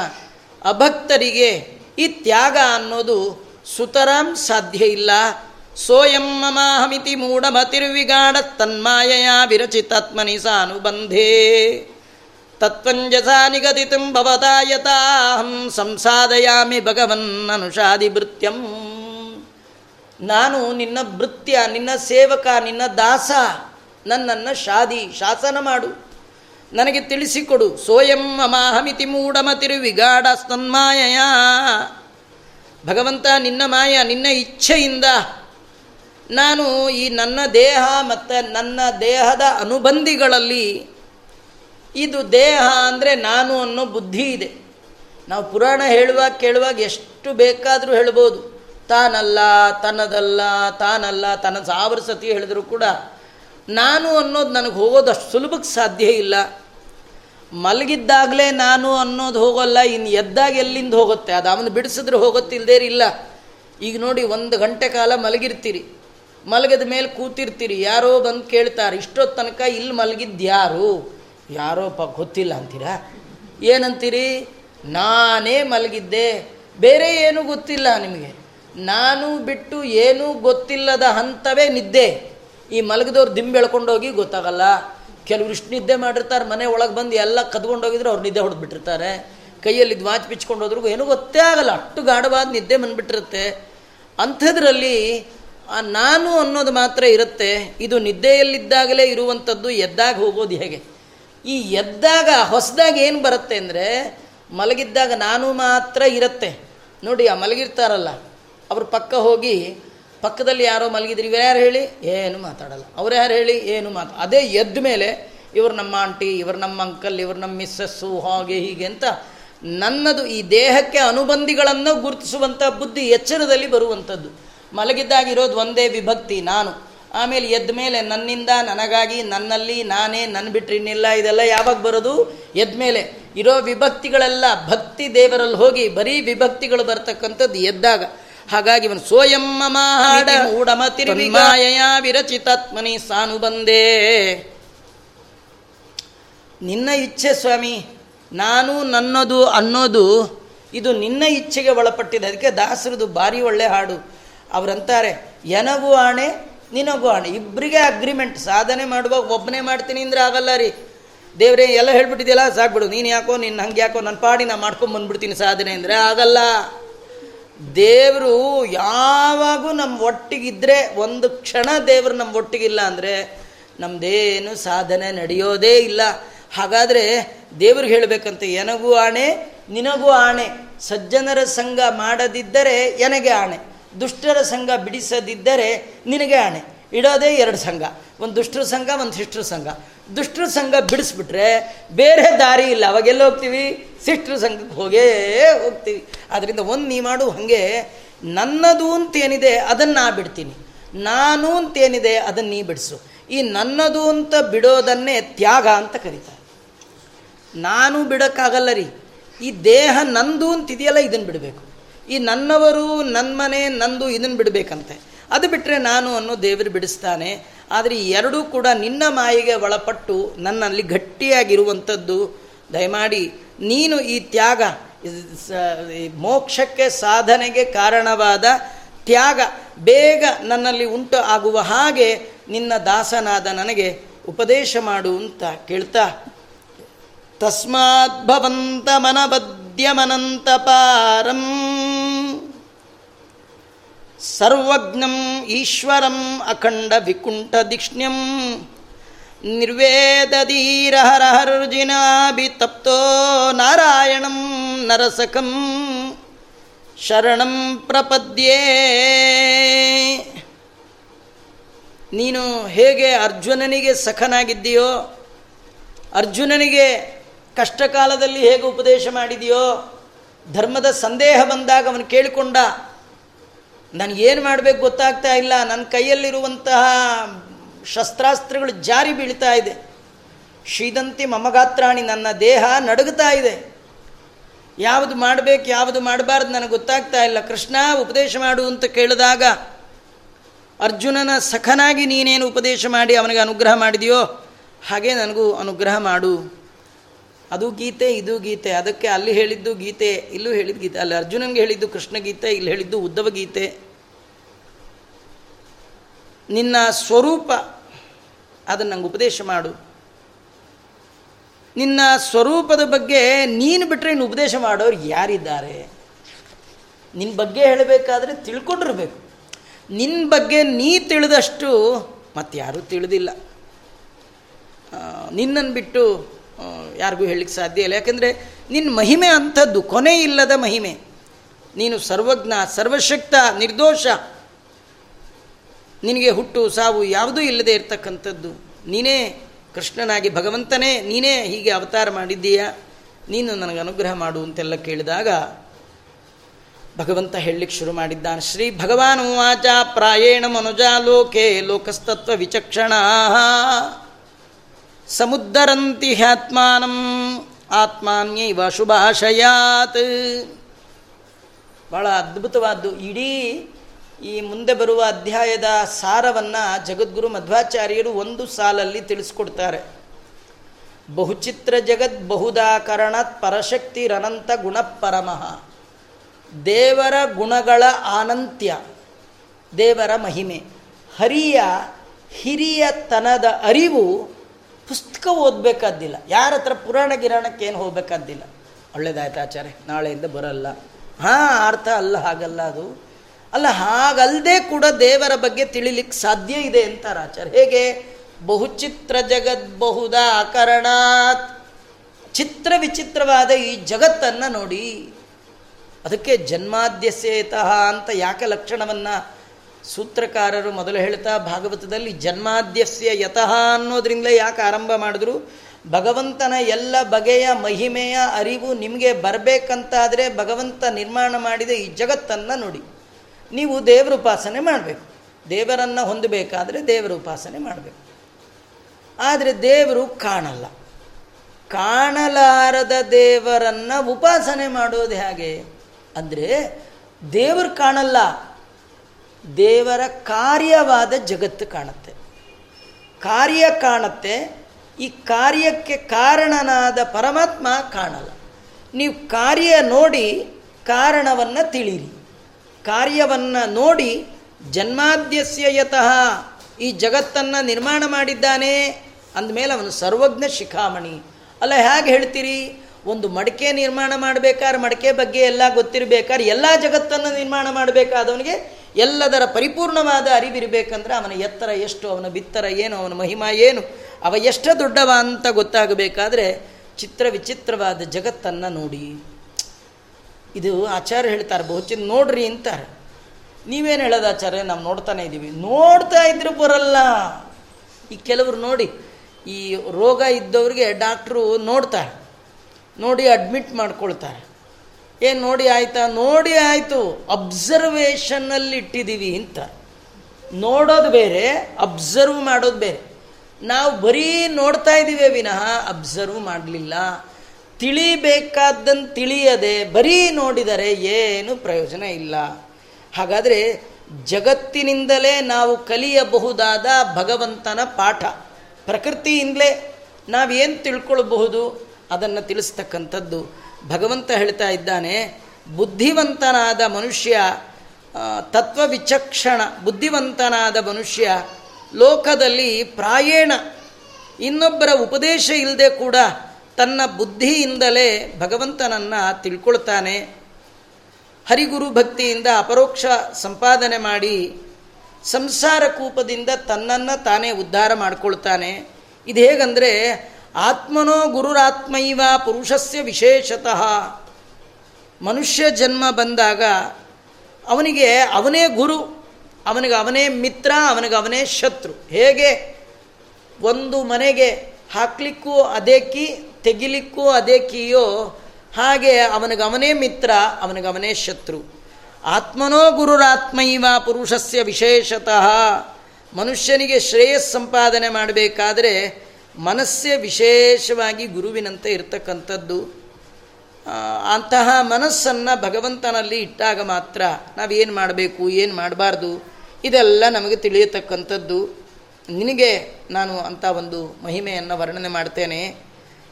S1: ಅಭಕ್ತರಿಗೆ ಈ ತ್ಯಾಗ ಅನ್ನೋದು ಸುತರಾಂ ಸಾಧ್ಯ ಇಲ್ಲ. ಸೋಯಂ ಮಮಾಹಮಿತಿ ಮೂಢಮತಿರ್ವಿಗಾಢ ತನ್ಮಾಯಯ ವಿರಚಿತಾತ್ಮನಿ ಸಾನುಬಂಧೇ. ತತ್ವಂಜಸಾ ನಿಗದಿತಂ ಭವತಾ ಸಂಸಾದಯಾಮಿ ಭಗವನ್ ಅನುಷಾದಿ ನಾನು ನಿನ್ನ ಭೃತ್ಯ, ನಿನ್ನ ಸೇವಕ, ನಿನ್ನ ದಾಸ, ನನ್ನನ್ನು ಶಾದಿ, ಶಾಸನ ಮಾಡು. ನನಗೆ ತಿಳಿಸಿಕೊಡು. ಸೋಯಂ ಅಮಾಹಮಿತಿ ಮೂಡಮತಿರು ವಿಗಾಢ ಸ್ತನ್ಮಾಯಯ. ಭಗವಂತ, ನಿನ್ನ ಮಾಯ, ನಿನ್ನ ಇಚ್ಛೆಯಿಂದ ನಾನು ಈ ನನ್ನ ದೇಹ ಮತ್ತು ನನ್ನ ದೇಹದ ಅನುಬಂಧಿಗಳಲ್ಲಿ ಇದು ದೇಹ ಅಂದರೆ ನಾನು ಅನ್ನೋ ಬುದ್ಧಿ ಇದೆ. ನಾವು ಪುರಾಣ ಹೇಳುವಾಗ ಕೇಳುವಾಗ ಎಷ್ಟು ಬೇಕಾದರೂ ಹೇಳ್ಬೋದು. ತಾನಲ್ಲ ತನ್ನದಲ್ಲ ತಾನಲ್ಲ ತನ್ನ ಸಾವಿರ ಸತಿ ಹೇಳಿದರೂ ಕೂಡ ನಾನು ಅನ್ನೋದು ನನಗೆ ಹೋಗೋದು ಅಷ್ಟು ಸುಲಭಕ್ಕೆ ಸಾಧ್ಯ ಇಲ್ಲ. ಮಲಗಿದ್ದಾಗಲೇ ನಾನು ಅನ್ನೋದು ಹೋಗೋಲ್ಲ ಇನ್ನು ಎದ್ದಾಗ ಎಲ್ಲಿಂದ ಹೋಗುತ್ತೆ? ಅದು ಅವನು ಬಿಡಿಸಿದ್ರೆ ಹೋಗುತ್ತಿಲ್ಲದೇ ಇಲ್ಲ ಈಗ ನೋಡಿ, ಒಂದು ಗಂಟೆ ಕಾಲ ಮಲಗಿರ್ತೀರಿ. ಮಲಗಿದ ಮೇಲೆ ಕೂತಿರ್ತೀರಿ. ಯಾರೋ ಬಂದು ಕೇಳ್ತಾರೆ, ಇಷ್ಟೊತ್ತು ತನಕ ಇಲ್ಲಿ ಮಲಗಿದ್ಯಾರು ಯಾರೋ? ಪ ಗೊತ್ತಿಲ್ಲ ಅಂತೀರಾ? ಏನಂತೀರಿ? ನಾನೇ ಮಲಗಿದ್ದೆ. ಬೇರೆ ಏನೂ ಗೊತ್ತಿಲ್ಲ ನಿಮಗೆ. ನಾನು ಬಿಟ್ಟು ಏನೂ ಗೊತ್ತಿಲ್ಲದ ಹಂತವೇ ನಿದ್ದೆ. ಈ ಮಲಗಿದವ್ರು ದಿಂಬೆಳ್ಕೊಂಡೋಗಿ ಗೊತ್ತಾಗಲ್ಲ. ಕೆಲವರು ಇಷ್ಟು ನಿದ್ದೆ ಮಾಡಿರ್ತಾರೆ, ಮನೆ ಒಳಗೆ ಬಂದು ಎಲ್ಲ ಕದ್ಕೊಂಡೋಗಿದ್ರೆ ಅವ್ರು ನಿದ್ದೆ ಹೊಡೆದ್ಬಿಟ್ಟಿರ್ತಾರೆ ಕೈಯಲ್ಲಿ ವಾಚ್ ಬಿಚ್ಕೊಂಡು ಹೋದ್ರಿಗೂ ಏನೂ ಗೊತ್ತೇ ಆಗಲ್ಲ, ಅಷ್ಟು ಗಾಢವಾದ ನಿದ್ದೆ ಬಂದುಬಿಟ್ಟಿರುತ್ತೆ. ಅಂಥದ್ರಲ್ಲಿ ನಾನು ಅನ್ನೋದು ಮಾತ್ರ ಇರುತ್ತೆ, ಇದು ನಿದ್ದೆಯಲ್ಲಿದ್ದಾಗಲೇ ಇರುವಂಥದ್ದು ಎದ್ದಾಗ ಹೋಗೋದು ಹೇಗೆ? ಈ ಎದ್ದಾಗ, ಹೊಸದಾಗ ಏನು ಬರುತ್ತೆ ಅಂದರೆ, ಮಲಗಿದ್ದಾಗ ನಾನು ಮಾತ್ರ ಇರುತ್ತೆ. ನೋಡಿ, ಆ ಮಲಗಿರ್ತಾರಲ್ಲ, ಅವ್ರ ಪಕ್ಕ ಹೋಗಿ ಪಕ್ಕದಲ್ಲಿ ಯಾರೋ ಮಲಗಿದ್ರಿ, ಇವ್ರು ಯಾರು ಹೇಳಿ? ಏನು ಮಾತಾಡಲ್ಲ. ಅವ್ರು ಯಾರು ಹೇಳಿ? ಏನು ಮಾತು? ಅದೇ ಎದ್ದ ಮೇಲೆ ಇವರು ನಮ್ಮ ಆಂಟಿ, ಇವರು ನಮ್ಮ ಅಂಕಲ್, ಇವರು ನಮ್ಮ ಮಿಸ್ಸಸ್ಸು, ಹಾಗೆ ಹೀಗೆ ಅಂತ ನನ್ನದು ಈ ದೇಹಕ್ಕೆ ಅನುಬಂಧಿಗಳನ್ನು ಗುರುತಿಸುವಂಥ ಬುದ್ಧಿ ಎಚ್ಚರದಲ್ಲಿ ಬರುವಂಥದ್ದು ಮಲಗಿದ್ದಾಗಿರೋದು ಒಂದೇ ವಿಭಕ್ತಿ, ನಾನು. ಆಮೇಲೆ ಎದ್ದ ಮೇಲೆ ನನ್ನಿಂದ, ನನಗಾಗಿ, ನನ್ನಲ್ಲಿ, ನಾನೇ ನನ್ನ ಬಿಟ್ಟರೆ ಇನ್ನಿಲ್ಲ, ಇದೆಲ್ಲ ಯಾವಾಗ ಬರೋದು? ಎದ್ದ ಮೇಲೆ. ಇರೋ ವಿಭಕ್ತಿಗಳೆಲ್ಲ ಭಕ್ತಿ ದೇವರಲ್ಲಿ ಹೋಗಿ ಬರೀ ವಿಭಕ್ತಿಗಳು ಬರ್ತಕ್ಕಂಥದ್ದು ಎದ್ದಾಗ. ಹಾಗಾಗಿ ಇವನು ಸೋಯಂ ಊಡಮತಿರ್ಮಾಯ ವಿರಚಿತಾತ್ಮನಿ ಸಾನು ಬಂದೇ. ನಿನ್ನ ಇಚ್ಛೆ ಸ್ವಾಮಿ ನಾನು ನನ್ನದು ಅನ್ನೋದು ಇದು ನಿನ್ನ ಇಚ್ಛೆಗೆ ಒಳಪಟ್ಟಿದೆ. ಅದಕ್ಕೆ ದಾಸರದು ಭಾರಿ ಒಳ್ಳೆ ಹಾಡು. ಅವರಂತಾರೆ ಎನಗೂ ಆಣೆ ನಿನಗೂ ಆಣೆ. ಇಬ್ಬರಿಗೆ ಅಗ್ರಿಮೆಂಟ್ ಸಾಧನೆ ಮಾಡುವಾಗ ಒಬ್ಬನೇ ಮಾಡ್ತೀನಿ ಅಂದರೆ ಆಗಲ್ಲ ರೀ. ದೇವರೇ ಎಲ್ಲ ಹೇಳ್ಬಿಟ್ಟಿದೆಯಲ್ಲ ಸಾಕ್ಬಿಡು. ನೀನು ಯಾಕೋ ನಿನ್ನ ಹಂಗೆ ಯಾಕೋ ನನ್ನ ಪಾಡಿ ನಾ ಮಾಡ್ಕೊಂಡು ಬಂದ್ಬಿಡ್ತೀನಿ ಸಾಧನೆ ಅಂದರೆ ಆಗಲ್ಲ. ದೇವರು ಯಾವಾಗೂ ನಮ್ಮ ಒಟ್ಟಿಗಿದ್ರೆ, ಒಂದು ಕ್ಷಣ ದೇವರು ನಮ್ಮ ಒಟ್ಟಿಗಿಲ್ಲ ಅಂದರೆ ನಮ್ಮದೇನು ಸಾಧನೆ ನಡೆಯೋದೇ ಇಲ್ಲ. ಹಾಗಾದರೆ ದೇವ್ರಿಗೆ ಹೇಳಬೇಕಂತ ಎನಗೂ ಆಣೆ, ನಿನಗೂ ಆಣೆ. ಸಜ್ಜನರ ಸಂಘ ಮಾಡದಿದ್ದರೆ ಎನಗೆ ಆಣೆ. ದುಷ್ಟರ ಸಂಘ ಬಿಡಿಸದಿದ್ದರೆ ನಿನಗೆ ಆಣೆ. ಇಡೋದೇ ಎರಡು ಸಂಘ. ಒಂದು ದುಷ್ಟರ ಸಂಘ, ಒಂದು ಶಿಷ್ಟ್ರ ಸಂಘ. ದುಷ್ಟರ ಸಂಘ ಬಿಡಿಸ್ಬಿಟ್ರೆ ಬೇರೆ ದಾರಿ ಇಲ್ಲ. ಅವಾಗೆಲ್ಲ ಹೋಗ್ತೀವಿ? ಸಿಸ್ಟ್ರ ಸಂಘಕ್ಕೆ ಹೋಗೇ ಹೋಗ್ತೀವಿ. ಆದ್ದರಿಂದ ಒಂದು ನೀ ಮಾಡು, ಹಾಗೆ. ನನ್ನದು ಅಂತೇನಿದೆ ಅದನ್ನು ನಾ ಬಿಡ್ತೀನಿ. ನಾನು ಅಂತೇನಿದೆ ಅದನ್ನು ನೀ ಬಿಡಿಸು. ಈ ನನ್ನದು ಅಂತ ಬಿಡೋದನ್ನೇ ತ್ಯಾಗ ಅಂತ ಕರೀತಾರೆ. ನಾನು ಬಿಡೋಕ್ಕಾಗಲ್ಲ ರೀ. ಈ ದೇಹ ನಂದು ಅಂತಿದೆಯಲ್ಲ, ಇದನ್ನು ಬಿಡಬೇಕು. ಈ ನನ್ನವರು ನನ್ನ ಮನೆ, ನಂದು ಇದನ್ನು ಬಿಡಬೇಕಂತೆ. ಅದು ಬಿಟ್ಟರೆ ನಾನು ಅನ್ನೋ ದೇವರು ಬಿಡಿಸ್ತಾನೆ. ಆದರೆ ಈ ಎರಡೂ ಕೂಡ ನಿನ್ನ ಮಾಯಿಗೆ ಒಳಪಟ್ಟು ನನ್ನಲ್ಲಿ ಗಟ್ಟಿಯಾಗಿರುವಂಥದ್ದು. ದಯಮಾಡಿ ನೀನು ಈ ತ್ಯಾಗ ಮೋಕ್ಷಕ್ಕೆ ಸಾಧನೆಗೆ ಕಾರಣವಾದ ತ್ಯಾಗ ಬೇಗ ನನ್ನಲ್ಲಿ ಉಂಟು ಆಗುವ ಹಾಗೆ ನಿನ್ನ ದಾಸನಾದ ನನಗೆ ಉಪದೇಶ ಮಾಡು ಅಂತ ಕೇಳ್ತಾ. ತಸ್ಮಾತ್ ಭವಂತ ಮನಬದ್ಯಮನಂತ ಪಾರಂ. ಸರ್ವಜ್ಞಂ ಈಶ್ವರಂ ಅಖಂಡ ವಿಕುಂಠ ದಿಕ್ಷ್ಣ್ಯಂ ನಿರ್ವೇದೀರಹರಹರ್ಜಿನಾಭಿತಪ್ತೋ ನಾರಾಯಣಂ ನರಸಕಂ ಶರಣಂ ಪ್ರಪದ್ಯೇ. ನೀನು ಹೇಗೆ ಅರ್ಜುನನಿಗೆ ಸಖನಾಗಿದ್ದೀಯೋ, ಅರ್ಜುನನಿಗೆ ಕಷ್ಟಕಾಲದಲ್ಲಿ ಹೇಗೆ ಉಪದೇಶ ಮಾಡಿದೆಯೋ, ಧರ್ಮದ ಸಂದೇಹ ಬಂದಾಗ ಅವನು ಕೇಳಿಕೊಂಡ ನನಗೇನು ಮಾಡಬೇಕು ಗೊತ್ತಾಗ್ತಾ ಇಲ್ಲ. ನನ್ನ ಕೈಯಲ್ಲಿರುವಂತಹ ಶಸ್ತ್ರಾಸ್ತ್ರಗಳು ಜಾರಿ ಬೀಳ್ತಾ ಇದೆ. ಶ್ರೀದಂತಿ ಮಮಗಾತ್ರಾಣಿ ನನ್ನ ದೇಹ ನಡುಗುತ್ತಾ ಇದೆ. ಯಾವುದು ಮಾಡಬೇಕು, ಯಾವುದು ಮಾಡಬಾರ್ದು ನನಗೆ ಗೊತ್ತಾಗ್ತಾ ಇಲ್ಲ. ಕೃಷ್ಣ, ಉಪದೇಶ ಮಾಡು ಅಂತ ಕೇಳಿದಾಗ, ಅರ್ಜುನನ ಸಖನಾಗಿ ನೀನೇನು ಉಪದೇಶ ಮಾಡಿ ಅವನಿಗೆ ಅನುಗ್ರಹ ಮಾಡಿದೆಯೋ ಹಾಗೆ ನನಗೂ ಅನುಗ್ರಹ ಮಾಡು. ಅದು ಗೀತೆ, ಇದು ಗೀತೆ. ಅದಕ್ಕೆ ಅಲ್ಲಿ ಹೇಳಿದ್ದು ಗೀತೆ, ಇಲ್ಲೂ ಹೇಳಿದ್ದು ಗೀತೆ. ಅಲ್ಲಿ ಅರ್ಜುನಂಗೆ ಹೇಳಿದ್ದು ಕೃಷ್ಣ ಗೀತೆ, ಇಲ್ಲಿ ಹೇಳಿದ್ದು ಉದ್ದವ ಗೀತೆ. ನಿನ್ನ ಸ್ವರೂಪ, ಅದನ್ನು ನಂಗೆ ಉಪದೇಶ ಮಾಡು. ನಿನ್ನ ಸ್ವರೂಪದ ಬಗ್ಗೆ ನೀನು ಬಿಟ್ಟರೆ ಇನ್ನು ಉಪದೇಶ ಮಾಡೋರು ಯಾರಿದ್ದಾರೆ? ನಿನ್ನ ಬಗ್ಗೆ ಹೇಳಬೇಕಾದ್ರೆ ತಿಳ್ಕೊಂಡಿರ್ಬೇಕು. ನಿನ್ನ ಬಗ್ಗೆ ನೀ ತಿಳಿದಷ್ಟು ಯಾರೂ ತಿಳಿದಿಲ್ಲ. ನಿನ್ನನ್ನು ಬಿಟ್ಟು ಯಾರಿಗೂ ಹೇಳಲಿಕ್ಕೆ ಸಾಧ್ಯ ಇಲ್ಲ. ಯಾಕೆಂದರೆ ನಿನ್ನ ಮಹಿಮೆ ಅಂಥದ್ದು, ಕೊನೆ ಇಲ್ಲದ ಮಹಿಮೆ. ನೀನು ಸರ್ವಜ್ಞ, ಸರ್ವಶಕ್ತ, ನಿರ್ದೋಷ. ನಿನಗೆ ಹುಟ್ಟು, ಸಾವು ಯಾವುದೂ ಇಲ್ಲದೆ ಇರತಕ್ಕಂಥದ್ದು. ನೀನೇ ಕೃಷ್ಣನಾಗಿ ಭಗವಂತನೇ, ನೀನೇ ಹೀಗೆ ಅವತಾರ ಮಾಡಿದ್ದೀಯಾ? ನೀನು ನನಗೆ ಅನುಗ್ರಹ ಮಾಡು ಅಂತೆಲ್ಲ ಕೇಳಿದಾಗ ಭಗವಂತ ಹೇಳಲಿಕ್ಕೆ ಶುರು ಮಾಡಿದ್ದಾನೆ. ಶ್ರೀ ಭಗವಾನ್ ವಾಚ ಪ್ರಾಯೇಣ ಮನುಜಾ ಲೋಕೆ ಲೋಕಸ್ತತ್ವ ವಿಚಕ್ಷಣ ಸಮುದ್ದರಂತಿ ಹ್ಯಾತ್ಮಾನಂ ಆತ್ಮಾನ್ಯೈವ ಶುಭಾಶಯಾತ್. ಬಹಳ ಅದ್ಭುತವಾದ್ದು. ಇಡೀ ಈ ಮುಂದೆ ಬರುವ ಅಧ್ಯಾಯದ ಸಾರವನ್ನು ಜಗದ್ಗುರು ಮಧ್ವಾಚಾರ್ಯರು ಒಂದು ಸಾಲಲ್ಲಿ ತಿಳಿಸ್ಕೊಡ್ತಾರೆ. ಬಹುಚಿತ್ರ ಜಗದ್ ಬಹುದಾಕರಣತ್ ಪರಶಕ್ತಿರನಂತ ಗುಣಪರಮಃ ದೇವರ ಗುಣಗಳ ಆನಂತ್ಯ, ದೇವರ ಮಹಿಮೆ. ಹರಿಯ ಹಿರಿಯತನದ ಅರಿವು ಪುಸ್ತಕ ಓದಬೇಕಾದ್ದಿಲ್ಲ. ಯಾರ ಹತ್ರ ಪುರಾಣ ಗಿರಾಣಕ್ಕೆ ಏನು ಹೋಗ್ಬೇಕಾದ್ದಿಲ್ಲ. ಒಳ್ಳೇದಾಯ್ತು ಆಚಾರ್ಯ, ನಾಳೆಯಿಂದ ಬರಲ್ಲ. ಹಾಂ, ಅರ್ಥ ಅಲ್ಲ, ಹಾಗಲ್ಲ ಅದು. ಅಲ್ಲ ಹಾಗಲ್ಲದೆ ಕೂಡ ದೇವರ ಬಗ್ಗೆ ತಿಳಿಲಿಕ್ಕೆ ಸಾಧ್ಯ ಇದೆ ಅಂತಾರೆ ಆಚಾರ್ಯ. ಹೇಗೆ? ಬಹುಚಿತ್ರ ಜಗದ್ ಬಹುದ ಅಕರಣಾತ್ ಚಿತ್ರ ವಿಚಿತ್ರವಾದ ಈ ಜಗತ್ತನ್ನು ನೋಡಿ, ಅದಕ್ಕೆ ಜನ್ಮಾದ್ಯಸೇತಃ ಅಂತ ಯಾಕೆ ಲಕ್ಷಣವನ್ನು ಸೂತ್ರಕಾರರು ಮೊದಲು ಹೇಳ್ತಾ ಭಾಗವತದಲ್ಲಿ ಜನ್ಮಾದ್ಯಸ್ಯ ಯತಃ ಅನ್ನೋದ್ರಿಂದಲೇ ಯಾಕೆ ಆರಂಭ ಮಾಡಿದ್ರು? ಭಗವಂತನ ಎಲ್ಲ ಬಗೆಯ ಮಹಿಮೆಯ ಅರಿವು ನಿಮಗೆ ಬರಬೇಕಂತಾದರೆ ಭಗವಂತ ನಿರ್ಮಾಣ ಮಾಡಿದ ಈ ಜಗತ್ತನ್ನು ನೋಡಿ. ನೀವು ದೇವರ ಉಪಾಸನೆ ಮಾಡಬೇಕು. ದೇವರನ್ನು ಹೊಂದಬೇಕಾದರೆ ದೇವರ ಉಪಾಸನೆ ಮಾಡಬೇಕು. ಆದರೆ ದೇವರು ಕಾಣಲ್ಲ. ಕಾಣಲಾರದ ದೇವರನ್ನು ಉಪಾಸನೆ ಮಾಡೋದು ಹೇಗೆ? ಅಂದರೆ ದೇವರು ಕಾಣಲ್ಲ. ದೇವರ ಕಾರ್ಯವಾದ ಜಗತ್ತು ಕಾಣುತ್ತೆ. ಕಾರ್ಯ ಕಾಣುತ್ತೆ, ಈ ಕಾರ್ಯಕ್ಕೆ ಕಾರಣನಾದ ಪರಮಾತ್ಮ ಕಾಣಲ್ಲ. ನೀವು ಕಾರ್ಯ ನೋಡಿ ಕಾರಣವನ್ನು ತಿಳಿರಿ. ಕಾರ್ಯವನ್ನು ನೋಡಿ ಜನ್ಮಾದ್ಯಸ್ಯ ಯತಃ ಈ ಜಗತ್ತನ್ನು ನಿರ್ಮಾಣ ಮಾಡಿದ್ದಾನೆ ಅಂದಮೇಲೆ ಅವನು ಸರ್ವಜ್ಞ ಶಿಖಾಮಣಿ. ಅಲ್ಲ, ಹೇಗೆ ಹೇಳ್ತೀರಿ? ಒಂದು ಮಡಿಕೆ ನಿರ್ಮಾಣ ಮಾಡಬೇಕಾದ್ರೆ ಮಡಿಕೆ ಬಗ್ಗೆ ಎಲ್ಲ ಗೊತ್ತಿರಬೇಕಾದ್ರೆ ಎಲ್ಲ ಜಗತ್ತನ್ನು ನಿರ್ಮಾಣ ಮಾಡಬೇಕಾದವನಿಗೆ ಎಲ್ಲದರ ಪರಿಪೂರ್ಣವಾದ ಅರಿವಿರಬೇಕಂದ್ರೆ ಅವನ ಎತ್ತರ ಎಷ್ಟು, ಅವನ ಬಿತ್ತರ ಏನು, ಅವನ ಮಹಿಮಾ ಏನು, ಅವ ಎಷ್ಟು ದೊಡ್ಡವ ಅಂತ ಗೊತ್ತಾಗಬೇಕಾದ್ರೆ ಚಿತ್ರ ವಿಚಿತ್ರವಾದ ಜಗತ್ತನ್ನು ನೋಡಿ. ಇದು ಆಚಾರ್ಯ ಹೇಳ್ತಾರೆ, ಬಹುಚಿನ್ ನೋಡ್ರಿ ಅಂತಾರೆ. ನೀವೇನು ಹೇಳೋದು ಆಚಾರ್ಯ, ನಾವು ನೋಡ್ತಾನೆ ಇದ್ದೀವಿ ನೋಡ್ತಾ ಇದ್ರು ಬರಲ್ಲ. ಈ ಕೆಲವರು ನೋಡಿ, ಈ ರೋಗ ಇದ್ದವ್ರಿಗೆ ಡಾಕ್ಟ್ರು ನೋಡ್ತಾರೆ. ನೋಡಿ ಅಡ್ಮಿಟ್ ಮಾಡ್ಕೊಳ್ತಾರೆ. ಏನು ನೋಡಿ ಆಯ್ತಾ? ನೋಡಿ ಆಯಿತು. ಅಬ್ಸರ್ವೇಷನ್ನಲ್ಲಿ ಇಟ್ಟಿದ್ದೀವಿ ಅಂತ. ನೋಡೋದು ಬೇರೆ ಅಬ್ಸರ್ವ್ ಮಾಡೋದು ಬೇರೆ. ನಾವು ಬರೀ ನೋಡ್ತಾ ಇದ್ದೀವಿ ವಿನಃ ಅಬ್ಸರ್ವ್ ಮಾಡಲಿಲ್ಲ. ತಿಳಿಬೇಕಾದ್ದನ್ನು ತಿಳಿಯದೆ ಬರೀ ನೋಡಿದರೆ ಏನು ಪ್ರಯೋಜನ ಇಲ್ಲ. ಹಾಗಾದರೆ ಜಗತ್ತಿನಿಂದಲೇ ನಾವು ಕಲಿಯಬಹುದಾದ ಭಗವಂತನ ಪಾಠ. ಪ್ರಕೃತಿಯಿಂದಲೇ ನಾವೇನು ತಿಳ್ಕೊಳ್ಬಹುದು? ಅದನ್ನು ತಿಳಿಸ್ತಕ್ಕಂಥದ್ದು. ಭಗವಂತ ಹೇಳ್ತಾ ಇದ್ದಾನೆ, ಬುದ್ಧಿವಂತನಾದ ಮನುಷ್ಯ ತತ್ವ ವಿಚಕ್ಷಣ ಬುದ್ಧಿವಂತನಾದ ಮನುಷ್ಯ, ಲೋಕದಲ್ಲಿ ಪ್ರಾಯೇಣ, ಇನ್ನೊಬ್ಬರ ಉಪದೇಶ ಇಲ್ಲದೆ ಕೂಡ ತನ್ನ ಬುದ್ಧಿಯಿಂದಲೇ ಭಗವಂತನನ್ನು ತಿಳ್ಕೊಳ್ತಾನೆ. ಹರಿಗುರು ಭಕ್ತಿಯಿಂದ ಅಪರೋಕ್ಷ ಸಂಪಾದನೆ ಮಾಡಿ, ಸಂಸಾರ ಕೂಪದಿಂದ ತನ್ನನ್ನು ತಾನೇ ಉದ್ಧಾರ ಮಾಡಿಕೊಳ್ತಾನೆ. ಇದು ಹೇಗಂದರೆ ಆತ್ಮನೋ ಗುರುರಾತ್ಮೈವ ಪುರುಷಸ್ಯ ವಿಶೇಷತಃ. ಮನುಷ್ಯ ಜನ್ಮ ಬಂದಾಗ ಅವನಿಗೆ ಅವನೇ ಗುರು, ಅವನಿಗೆ ಅವನೇ ಮಿತ್ರ, ಅವನಿಗೆ ಅವನೇ ಶತ್ರು. ಹೇಗೆ? ಒಂದು ಮನೆಗೆ ಹಾಕ್ಲಿಕ್ಕೂ ಅದೇ ತೆಗಿಲಿಕ್ಕೂ ಅದೇ ಕೀಯೋ, ಹಾಗೆ ಅವನಿಗೆ ಅವನೇ ಮಿತ್ರ, ಅವನಿಗೆ ಅವನೇ ಶತ್ರು. ಆತ್ಮನೋ ಗುರುರಾತ್ಮೈವ ಪುರುಷಸ್ಯ ವಿಶೇಷತಃ. ಮನುಷ್ಯನಿಗೆ ಶ್ರೇಯಸ್ ಸಂಪಾದನೆ ಮಾಡಬೇಕಾದ್ರೆ ಮನಸ್ಸೇ ವಿಶೇಷವಾಗಿ ಗುರುವಿನಂತೆ ಇರತಕ್ಕಂಥದ್ದು. ಅಂತಹ ಮನಸ್ಸನ್ನು ಭಗವಂತನಲ್ಲಿ ಇಟ್ಟಾಗ ಮಾತ್ರ ನಾವೇನು ಮಾಡಬೇಕು, ಏನು ಮಾಡಬಾರ್ದು, ಇದೆಲ್ಲ ನಮಗೆ ತಿಳಿಯತಕ್ಕಂಥದ್ದು. ನಿನಗೆ ನಾನು ಅಂಥ ಒಂದು ಮಹಿಮೆಯನ್ನು ವರ್ಣನೆ ಮಾಡ್ತೇನೆ.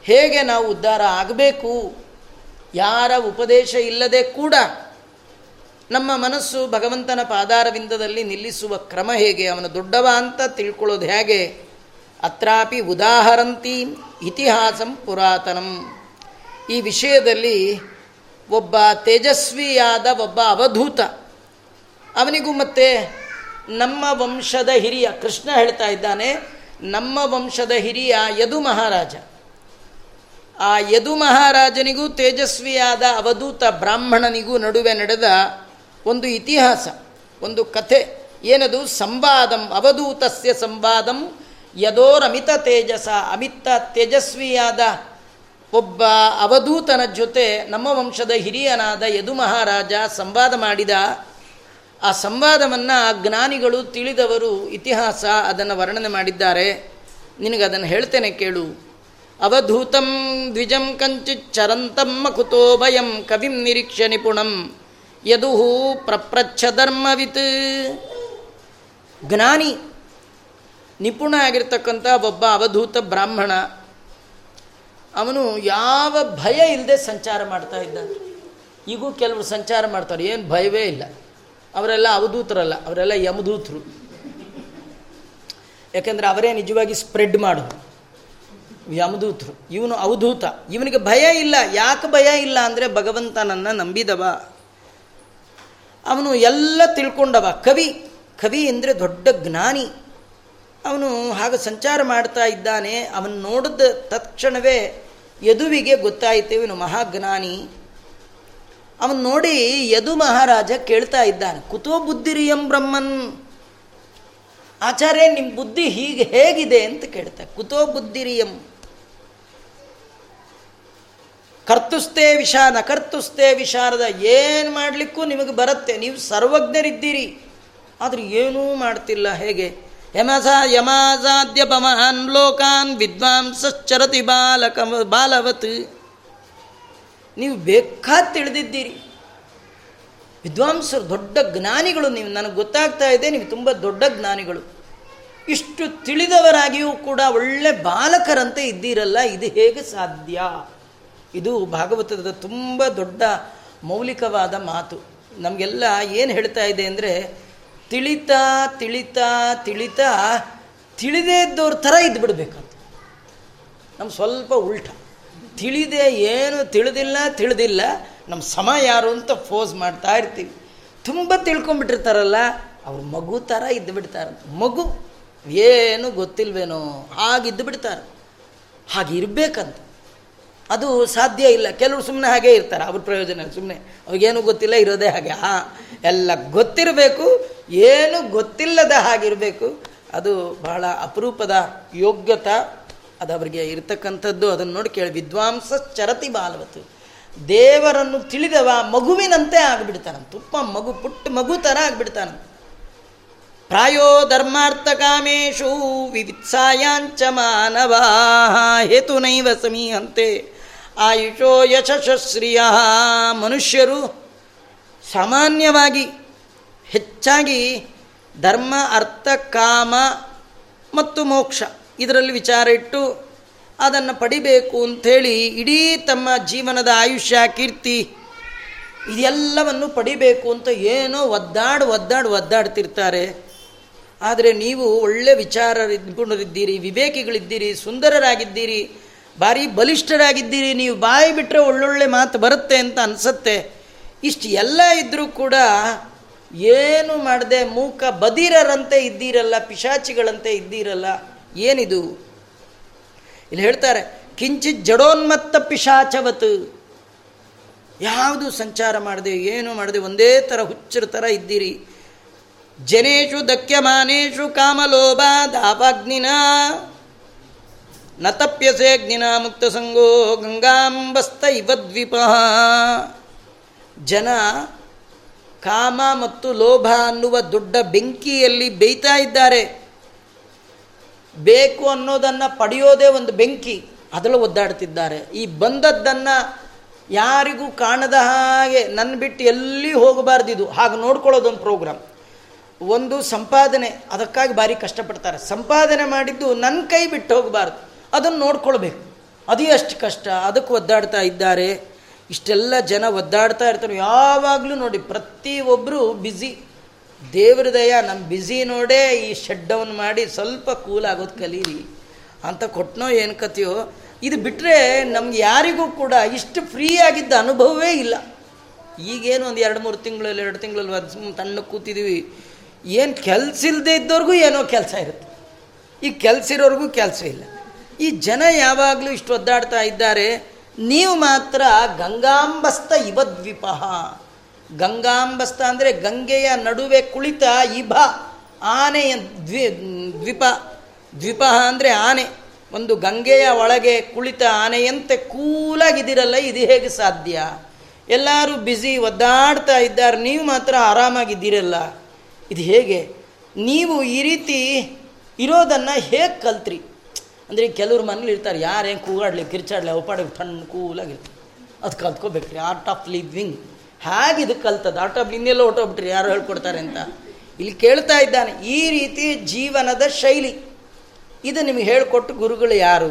S1: ಹೇಗೆ ನಾವು ಉದ್ಧಾರ ಆಗಬೇಕು? ಯಾರ ಉಪದೇಶ ಇಲ್ಲದೆ ಕೂಡ ನಮ್ಮ ಮನಸ್ಸು ಭಗವಂತನ ಪಾದಾರವಿಂದದಲ್ಲಿ ನಿಲ್ಲಿಸುವ ಕ್ರಮ ಹೇಗೆ, ಅವನು ದೊಡ್ಡವ ಅಂತ ತಿಳ್ಕೊಳ್ಳೋದು ಹೇಗೆ? ಅತ್ರಾಪಿ ಉದಾಹರಂತಿ ಇತಿಹಾಸಂ ಪುರಾತನಂ. ಈ ವಿಷಯದಲ್ಲಿ ಒಬ್ಬ ತೇಜಸ್ವಿಯಾದ ಒಬ್ಬ ಅವಧೂತ, ಅವನಿಗೂ ಮತ್ತೆ ನಮ್ಮ ವಂಶದ ಹಿರಿಯ, ಕೃಷ್ಣ ಹೇಳ್ತಾ ಇದ್ದಾನೆ, ನಮ್ಮ ವಂಶದ ಹಿರಿಯ ಯದು ಮಹಾರಾಜ. ಆ ಯದು ಮಹಾರಾಜನಿಗೂ ತೇಜಸ್ವಿಯಾದ ಅವಧೂತ ಬ್ರಾಹ್ಮಣನಿಗೂ ನಡುವೆ ನಡೆದ ಒಂದು ಇತಿಹಾಸ, ಒಂದು ಕಥೆ. ಏನದು? ಸಂವಾದಂ, ಅವಧೂತಸ್ಯ ಸಂವಾದಂ ಯದೋರಮಿತ ತೇಜಸ, ಅಮಿತ ತೇಜಸ್ವಿಯಾದ ಒಬ್ಬ ಅವಧೂತನ ಜೊತೆ ನಮ್ಮ ವಂಶದ ಹಿರಿಯನಾದ ಯದು ಮಹಾರಾಜ ಸಂವಾದ ಮಾಡಿದ. ಆ ಸಂವಾದವನ್ನು ಜ್ಞಾನಿಗಳು ತಿಳಿದವರು ಇತಿಹಾಸ ಅದನ್ನು ವರ್ಣನೆ ಮಾಡಿದ್ದಾರೆ. ನಿನಗದನ್ನು ಹೇಳ್ತೇನೆ ಕೇಳು. ಅವಧೂತಂ ದ್ವಿಜಂ ಕಂಚಿತ್ ಚರಂತಂ ಮಕುತೋ ಭಯಂ ಕವಿಂ ನಿರೀಕ್ಷ ನಿಪುಣಂ ಯದುಹೂ ಪ್ರಪ್ರಚ್ಛ ಧರ್ಮವಿತ್. ಜ್ಞಾನಿ ನಿಪುಣ ಆಗಿರ್ತಕ್ಕಂಥ ಒಬ್ಬ ಅವಧೂತ ಬ್ರಾಹ್ಮಣ, ಅವನು ಯಾವ ಭಯ ಇಲ್ಲದೆ ಸಂಚಾರ ಮಾಡ್ತಾ ಇದ್ದ ಈಗೂ ಕೆಲವರು ಸಂಚಾರ ಮಾಡ್ತಾರೆ, ಏನು ಭಯವೇ ಇಲ್ಲ. ಅವರೆಲ್ಲ ಅವಧೂತರಲ್ಲ, ಅವರೆಲ್ಲ ಯಮದೂತರು ಯಾಕೆಂದರೆ ಅವರೇ ನಿಜವಾಗಿ ಸ್ಪ್ರೆಡ್ ಮಾಡೋರು. ಯಮದೂತರು ಇವನು ಅವಧೂತ. ಇವನಿಗೆ ಭಯ ಇಲ್ಲ, ಯಾಕೆ ಭಯ ಇಲ್ಲ ಅಂದರೆ ಭಗವಂತನನ್ನು ನಂಬಿದವ. ಅವನು ಎಲ್ಲ ತಿಳ್ಕೊಂಡವ. ಕವಿ ಕವಿ ಅಂದರೆ ದೊಡ್ಡ ಜ್ಞಾನಿ. ಅವನು ಹಾಗೆ ಸಂಚಾರ ಮಾಡ್ತಾ ಇದ್ದಾನೆ. ಅವನು ನೋಡಿದ ತಕ್ಷಣವೇ ಯದುವಿಗೆ ಗೊತ್ತಾಯಿತು, ಇವನು ಮಹಾಜ್ಞಾನಿ. ಅವನು ನೋಡಿ ಯದು ಮಹಾರಾಜ ಕೇಳ್ತಾ ಇದ್ದಾನೆ, ಕುತೋ ಬುದ್ಧಿರಿಯಂ ಬ್ರಹ್ಮನ್. ಆಚಾರ್ಯ ನಿಮ್ಮ ಬುದ್ಧಿ ಹೀಗೆ ಹೇಗಿದೆ? ಅಂತ ಕೇಳ್ತಾ, ಕುತೋ ಬುದ್ಧಿರಿಯಂ. ಕರ್ತುಸ್ತೇ ವಿಷಾದ ಕರ್ತುಸ್ತೇ ವಿಶಾರದ, ಏನು ಮಾಡಲಿಕ್ಕೂ ನಿಮಗೆ ಬರುತ್ತೆ, ನೀವು ಸರ್ವಜ್ಞರಿದ್ದೀರಿ. ಆದರೆ ಏನೂ ಮಾಡ್ತಿಲ್ಲ, ಹೇಗೆ? ಯಮಸ ಯಮಾಸಾದ್ಯ ಪಮಹಾನ್ ಲೋಕಾನ್ ವಿದ್ವಾಂಸರತಿ ಬಾಲಕ ಬಾಲವತ್. ನೀವು ಬೇಕಾದ ತಿಳಿದಿದ್ದೀರಿ. ವಿದ್ವಾಂಸರು ದೊಡ್ಡ ಜ್ಞಾನಿಗಳು ನೀವು. ನನಗೆ ಗೊತ್ತಾಗ್ತಾ ಇದೆ ನೀವು ತುಂಬ ದೊಡ್ಡ ಜ್ಞಾನಿಗಳು. ಇಷ್ಟು ತಿಳಿದವರಾಗಿಯೂ ಕೂಡ ಒಳ್ಳೆ ಬಾಲಕರಂತೆ ಇದ್ದೀರಲ್ಲ, ಇದು ಹೇಗೆ ಸಾಧ್ಯ? ಇದು ಭಾಗವತದ ತುಂಬ ದೊಡ್ಡ ಮೌಲಿಕವಾದ ಮಾತು. ನಮಗೆಲ್ಲ ಏನು ಹೇಳ್ತಾ ಇದೆ ಅಂದರೆ ತಿಳಿತಾ ತಿಳಿತಾ ತಿಳಿತಾ ತಿಳಿದೇ ಇದ್ದವ್ರ ಥರ ಇದ್ಬಿಡ್ಬೇಕಂತ. ಬಿಡಬೇಕಂತ ನಮ್ಮ ಸ್ವಲ್ಪ ಉಲ್ಟ. ತಿಳಿದೆ ಏನು ತಿಳಿದಿಲ್ಲ ತಿಳಿದಿಲ್ಲ. ನಮ್ಮ ಸಮ ಯಾರು ಅಂತ ಫೋಸ್ ಮಾಡ್ತಾ ಇರ್ತೀವಿ. ತುಂಬ ತಿಳ್ಕೊಂಬಿಟ್ಟಿರ್ತಾರಲ್ಲ ಅವ್ರು ಮಗು ಥರ ಇದ್ದು ಬಿಡ್ತಾರೆ ಮಗು ಏನು ಗೊತ್ತಿಲ್ವೇನೋ ಹಾಗಿದ್ದು ಬಿಡ್ತಾರೆ ಹಾಗೆ ಇರಬೇಕಂತ. ಅದು ಸಾಧ್ಯ ಇಲ್ಲ. ಕೆಲವರು ಸುಮ್ಮನೆ ಹಾಗೇ ಇರ್ತಾರೆ. ಅವ್ರ ಪ್ರಯೋಜನ ಸುಮ್ಮನೆ ಅವ್ರಿಗೇನು ಗೊತ್ತಿಲ್ಲ, ಇರೋದೇ ಹಾಗೆ. ಹಾ, ಎಲ್ಲ ಗೊತ್ತಿರಬೇಕು. ಏನು ಗೊತ್ತಿಲ್ಲದ ಹಾಗಿರಬೇಕು, ಅದು ಬಹಳ ಅಪರೂಪದ ಯೋಗ್ಯತ ಅದು ಅವರಿಗೆ ಇರತಕ್ಕಂಥದ್ದು. ಅದನ್ನು ನೋಡಿ ಕೇಳಿ, ವಿದ್ವಾಂಸ ಚರತಿ ಬಾಲವತ್ತು. ದೇವರನ್ನು ತಿಳಿದವ ಮಗುವಿನಂತೆ ಆಗಿಬಿಡ್ತಾನಂತ, ತುಪ್ಪ ಮಗು, ಪುಟ್ಟ ಮಗು ಥರ ಆಗಿಬಿಡ್ತಾನಂತ. ಪ್ರಾಯೋ ಧರ್ಮಾರ್ಥ ಕಾಮೇಶು ವಿವಿತ್ಸಾಯಾಂಚ ಮಾನವಾ ಹೇತುನೈವ ಸಮೀಹಂತೆ. ಆಯುಷೋ ಯಶಸ್ಶ್ರಿಯ ಮನುಷ್ಯರು ಸಾಮಾನ್ಯವಾಗಿ ಹೆಚ್ಚಾಗಿ ಧರ್ಮ, ಅರ್ಥ, ಕಾಮ ಮತ್ತು ಮೋಕ್ಷ ಇದರಲ್ಲಿ ವಿಚಾರ ಇಟ್ಟು ಅದನ್ನು ಪಡಿಬೇಕು ಅಂಥೇಳಿ ಇಡೀ ತಮ್ಮ ಜೀವನದ ಆಯುಷ್ಯ, ಕೀರ್ತಿ ಇದೆಲ್ಲವನ್ನು ಪಡಿಬೇಕು ಅಂತ ಏನೋ ಒದ್ದಾಡು ಒದ್ದಾಡು, ಒದ್ದಾಡ್ತಿರ್ತಾರೆ. ಆದರೆ ನೀವು ಒಳ್ಳೆ ವಿಚಾರ ವಿವೇಕಿಗಳಿದ್ದೀರಿ, ಸುಂದರರಾಗಿದ್ದೀರಿ, ಭಾರಿ ಬಲಿಷ್ಠರಾಗಿದ್ದೀರಿ, ನೀವು ಬಾಯಿ ಬಿಟ್ಟರೆ ಒಳ್ಳೊಳ್ಳೆ ಮಾತು ಬರುತ್ತೆ ಅಂತ ಅನಿಸುತ್ತೆ. ಇಷ್ಟು ಎಲ್ಲ ಇದ್ದರೂ ಕೂಡ ಏನು ಮಾಡದೆ ಮೂಕ ಬದಿರರಂತೆ ಇದ್ದೀರಲ್ಲ, ಪಿಶಾಚಿಗಳಂತೆ ಇದ್ದೀರಲ್ಲ, ಏನಿದು? ಇಲ್ಲಿ ಹೇಳ್ತಾರೆ, ಕಿಂಚಿತ್ ಜಡೋನ್ಮತ್ತ ಪಿಶಾಚವತ್. ಯಾವುದು ಸಂಚಾರ ಮಾಡದೆ, ಏನು ಮಾಡಿದೆ, ಒಂದೇ ಥರ ಹುಚ್ಚರ ಥರ ಇದ್ದೀರಿ. ಜನೇಶು ದಕ್ಯಮಾನೇಶು ಕಾಮಲೋಭ ದಾಪಾಗ್ನಿನ, ನತಪ್ಯಸೆ ತಪ್ಯಸೆ ಅಗ್ನಿನ ಮುಕ್ತ ಸಂಗೋ ಗಂಗಾಂಬಸ್ತ ಇವದ್ವಿಪ ಜನ ಕಾಮ ಮತ್ತು ಲೋಭ ಅನ್ನುವ ದೊಡ್ಡ ಬೆಂಕಿಯಲ್ಲಿ ಬೇಯ್ತಾ ಇದ್ದಾರೆ. ಬೇಕು ಅನ್ನೋದನ್ನು ಪಡೆಯೋದೇ ಒಂದು ಬೆಂಕಿ. ಅದರಲ್ಲಿ ಒದ್ದಾಡ್ತಿದ್ದಾರೆ. ಈ ಬಂದದ್ದನ್ನು ಯಾರಿಗೂ ಕಾಣದ ಹಾಗೆ ನನ್ನ ಬಿಟ್ಟು ಎಲ್ಲಿ ಹೋಗಬಾರ್ದಿದು. ಹಾಗೆ ನೋಡ್ಕೊಳ್ಳೋದೊಂದು ಪ್ರೋಗ್ರಾಮ್ ಒಂದು ಸಂಪಾದನೆ. ಅದಕ್ಕಾಗಿ ಭಾರಿ ಕಷ್ಟಪಡ್ತಾರೆ. ಸಂಪಾದನೆ ಮಾಡಿದ್ದು ನನ್ನ ಕೈ ಬಿಟ್ಟು ಹೋಗಬಾರ್ದು. ಅದನ್ನು ನೋಡ್ಕೊಳ್ಬೇಕು. ಅದು ಎಷ್ಟು ಕಷ್ಟ. ಅದಕ್ಕೆ ಒದ್ದಾಡ್ತಾ ಇದ್ದಾರೆ. ಇಷ್ಟೆಲ್ಲ ಜನ ಒದ್ದಾಡ್ತಾ ಇರ್ತಾರೆ, ಯಾವಾಗಲೂ ನೋಡಿ ಪ್ರತಿಯೊಬ್ಬರು ಬ್ಯುಸಿ ದೇವ್ರ ದಯ ನಮ್ಮ ಬ್ಯುಸಿ ನೋಡೇ ಈ ಶಟ್ ಡೌನ್ ಮಾಡಿ ಸ್ವಲ್ಪ ಕೂಲ್ ಆಗೋದು ಕಲೀರಿ. ಅಂತ ಕೊಟ್ಟನೋ ಏನು ಕತೆಯೋ ಇದು ಬಿಟ್ಟರೆ ನಮ್ಗೆ ಯಾರಿಗೂ ಕೂಡ ಇಷ್ಟು ಫ್ರೀ ಆಗಿದ್ದ ಅನುಭವವೇ ಇಲ್ಲ. ಈಗೇನು ಒಂದು ಎರಡು ಮೂರು ತಿಂಗಳಲ್ಲಿ, ಎರಡು ತಿಂಗಳಲ್ಲಿ ಅದು ತಣ್ಣ ಕೂತಿದ್ದೀವಿ ಏನು ಕೆಲಸ ಇಲ್ಲದೆ ಇದ್ದವ್ರಿಗೂ ಏನೋ ಕೆಲಸ ಇರುತ್ತೆ. ಈ ಕೆಲಸ ಇರೋರಿಗೂ ಕೆಲಸ ಇಲ್ಲ. ಈ ಜನ ಯಾವಾಗಲೂ ಇಷ್ಟು ಒದ್ದಾಡ್ತಾ ಇದ್ದಾರೆ ನೀವು ಮಾತ್ರ ಗಂಗಾಂಬಸ್ತ ಇವದ್ವಿಪ ಗಂಗಾಂಬಸ್ತ ಅಂದರೆ ಗಂಗೆಯ ನಡುವೆ ಕುಳಿತ ಇಭ ಆನೆಯ ದ್ವಿ, ದ್ವಿಪ ದ್ವಿಪ ಅಂದರೆ ಆನೆ. ಒಂದು ಗಂಗೆಯ ಒಳಗೆ ಕುಳಿತ ಆನೆಯಂತೆ ಕೂಲಾಗಿದ್ದೀರಲ್ಲ, ಇದು ಹೇಗೆ ಸಾಧ್ಯ? ಎಲ್ಲರೂ ಬ್ಯುಸಿ ಒದ್ದಾಡ್ತಾ ಇದ್ದಾರೆ, ನೀವು ಮಾತ್ರ ಆರಾಮಾಗಿದ್ದೀರಲ್ಲ. ಇದು ಹೇಗೆ? ನೀವು ಈ ರೀತಿ ಇರೋದನ್ನು ಹೇಗೆ ಕಲ್ತ್ರಿ? ಅಂದರೆ ಕೆಲವ್ರು ಮನೇಲಿ ಇರ್ತಾರೆ, ಯಾರೇನು ಕೂಗಾಡ್ಲಿ, ಕಿರ್ಚಾಡ್ಲಿ ಒಪ್ಪಾಡಿ ತಣ್ಣ ಕೂಲಾಗಿರ್ತಾರೆ. ಅದು ಕಲ್ತ್ಕೋಬೇಕ್ರಿ, ಆರ್ಟ್ ಆಫ್ ಲಿವಿಂಗ್. ಹೇಗೆ ಇದು ಕಲ್ತದ? ಆರ್ಟ್ ಆಫ್ ಇನ್ನೆಲ್ಲ ಹೊಟ್ಟೋಗ್ಬಿಟ್ರಿ ಯಾರು ಹೇಳ್ಕೊಡ್ತಾರೆ ಅಂತ. ಇಲ್ಲಿ ಕೇಳ್ತಾ ಇದ್ದಾನೆ, ಈ ರೀತಿ ಜೀವನದ ಶೈಲಿ. ಇದು ನಿಮಗೆ ಹೇಳಿಕೊಟ್ಟು ಗುರುಗಳು ಯಾರು?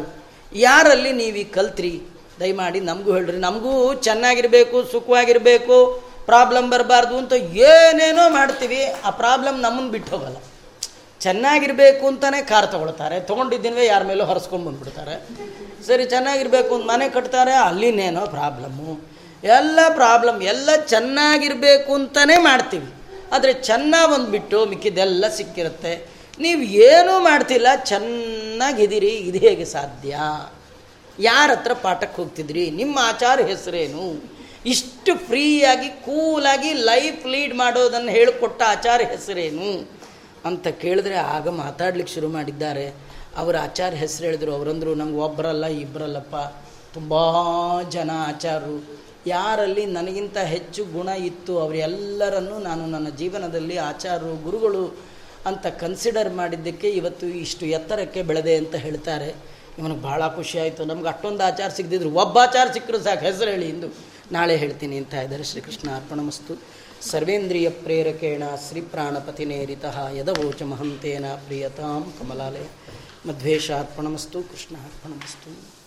S1: ಯಾರಲ್ಲಿ ನೀವು ಕಲ್ತ್ರಿ? ದಯಮಾಡಿ ನಮಗೂ ಹೇಳ್ರಿ. ನಮಗೂ ಚೆನ್ನಾಗಿರಬೇಕು, ಸುಖವಾಗಿರಬೇಕು, ಪ್ರಾಬ್ಲಮ್ ಬರಬಾರ್ದು ಅಂತ ಏನೇನೋ ಮಾಡ್ತೀವಿ, ಆ ಪ್ರಾಬ್ಲಮ್ ನಮ್ಮನ್ನು ಬಿಟ್ಟು ಹೋಗಲ್ಲ. ಚೆನ್ನಾಗಿರಬೇಕು ಅಂತಲೇ ಕಾರ್ ತೊಗೊಳ್ತಾರೆ. ತೊಗೊಂಡಿದ್ದೀನವೇ, ಯಾರ ಮೇಲೂ ಹೊರಸ್ಕೊಂಡು ಬಂದ್ಬಿಡ್ತಾರೆ. ಸರಿ, ಚೆನ್ನಾಗಿರಬೇಕು ಅಂತ ಮನೆ ಕಟ್ತಾರೆ, ಅಲ್ಲಿನೇನೋ ಪ್ರಾಬ್ಲಮ್ಮು. ಎಲ್ಲ ಪ್ರಾಬ್ಲಮ್, ಎಲ್ಲ ಚೆನ್ನಾಗಿರಬೇಕು ಅಂತಲೇ ಮಾಡ್ತೀವಿ. ಆದರೆ ಚೆನ್ನಾಗಿ ಬಂದುಬಿಟ್ಟು ಮಿಕ್ಕಿದೆಲ್ಲ ಸಿಕ್ಕಿರುತ್ತೆ. ನೀವು ಏನೂ ಮಾಡ್ತಿಲ್ಲ, ಚೆನ್ನಾಗಿದ್ದೀರಿ, ಇದು ಹೇಗೆ ಸಾಧ್ಯ? ಯಾರ ಹತ್ರ ಪಾಠಕ್ಕೆ ಹೋಗ್ತಿದ್ರಿ? ನಿಮ್ಮ ಆಚಾರ ಹೆಸರೇನು? ಇಷ್ಟು ಫ್ರೀಯಾಗಿ, ಕೂಲಾಗಿ ಲೈಫ್ ಲೀಡ್ ಮಾಡೋದನ್ನು ಹೇಳಿಕೊಟ್ಟ ಆಚಾರ ಹೆಸರೇನು? ಅಂತ ಕೇಳಿದ್ರೆ ಆಗ ಮಾತಾಡ್ಲಿಕ್ಕೆ ಶುರು ಮಾಡಿದ್ದಾರೆ. ಅವರ ಆಚಾರ ಹೆಸರು ಹೇಳಿದ್ರು. ಅವರಂದರು, ನಂಗೆ ಒಬ್ಬರಲ್ಲ ಇಬ್ಬರಲ್ಲಪ್ಪ ತುಂಬ ಜನ ಆಚಾರರು. ಯಾರಲ್ಲಿ ನನಗಿಂತ ಹೆಚ್ಚು ಗುಣ ಇತ್ತು, ಅವರೆಲ್ಲರನ್ನೂ ನಾನು ನನ್ನ ಜೀವನದಲ್ಲಿ ಆಚಾರರು, ಗುರುಗಳು ಅಂತ ಕನ್ಸಿಡರ್ ಮಾಡಿದ್ದಕ್ಕೆ ಇವತ್ತು ಇಷ್ಟು ಎತ್ತರಕ್ಕೆ ಬೆಳೆದೆ ಅಂತ ಹೇಳ್ತಾರೆ. ಇವನಿಗೆ ಭಾಳ ಖುಷಿ ಆಯಿತು. ನಮ್ಗೆ ಅಷ್ಟೊಂದು ಆಚಾರ ಸಿಗದಿದ್ರು. ಒಬ್ಬ ಆಚಾರ ಸಿಕ್ಕರು ಸಾಕು. ಹೆಸರು ಹೇಳಿ ಇಂದು ನಾಳೆ ಹೇಳ್ತೀನಿ ಅಂತ ಇದ್ದಾರೆ. ಶ್ರೀಕೃಷ್ಣ ಅರ್ಪಣಮಸ್ತು ಸರ್ವೇಂದ್ರಿಯ ಪ್ರೇರಕೇಣ ಶ್ರೀ ಪ್ರಾಣಪತಿನೇರಿತ ಯದವೋಚ ಮಹಂತೇನ ಪ್ರಿಯತಾಂ ಕಮಲಾಲಯ. ಮಧ್ವೇಶ ಅರ್ಪಣಮಸ್ತು ಕೃಷ್ಣ ಅರ್ಪಣಮಸ್ತು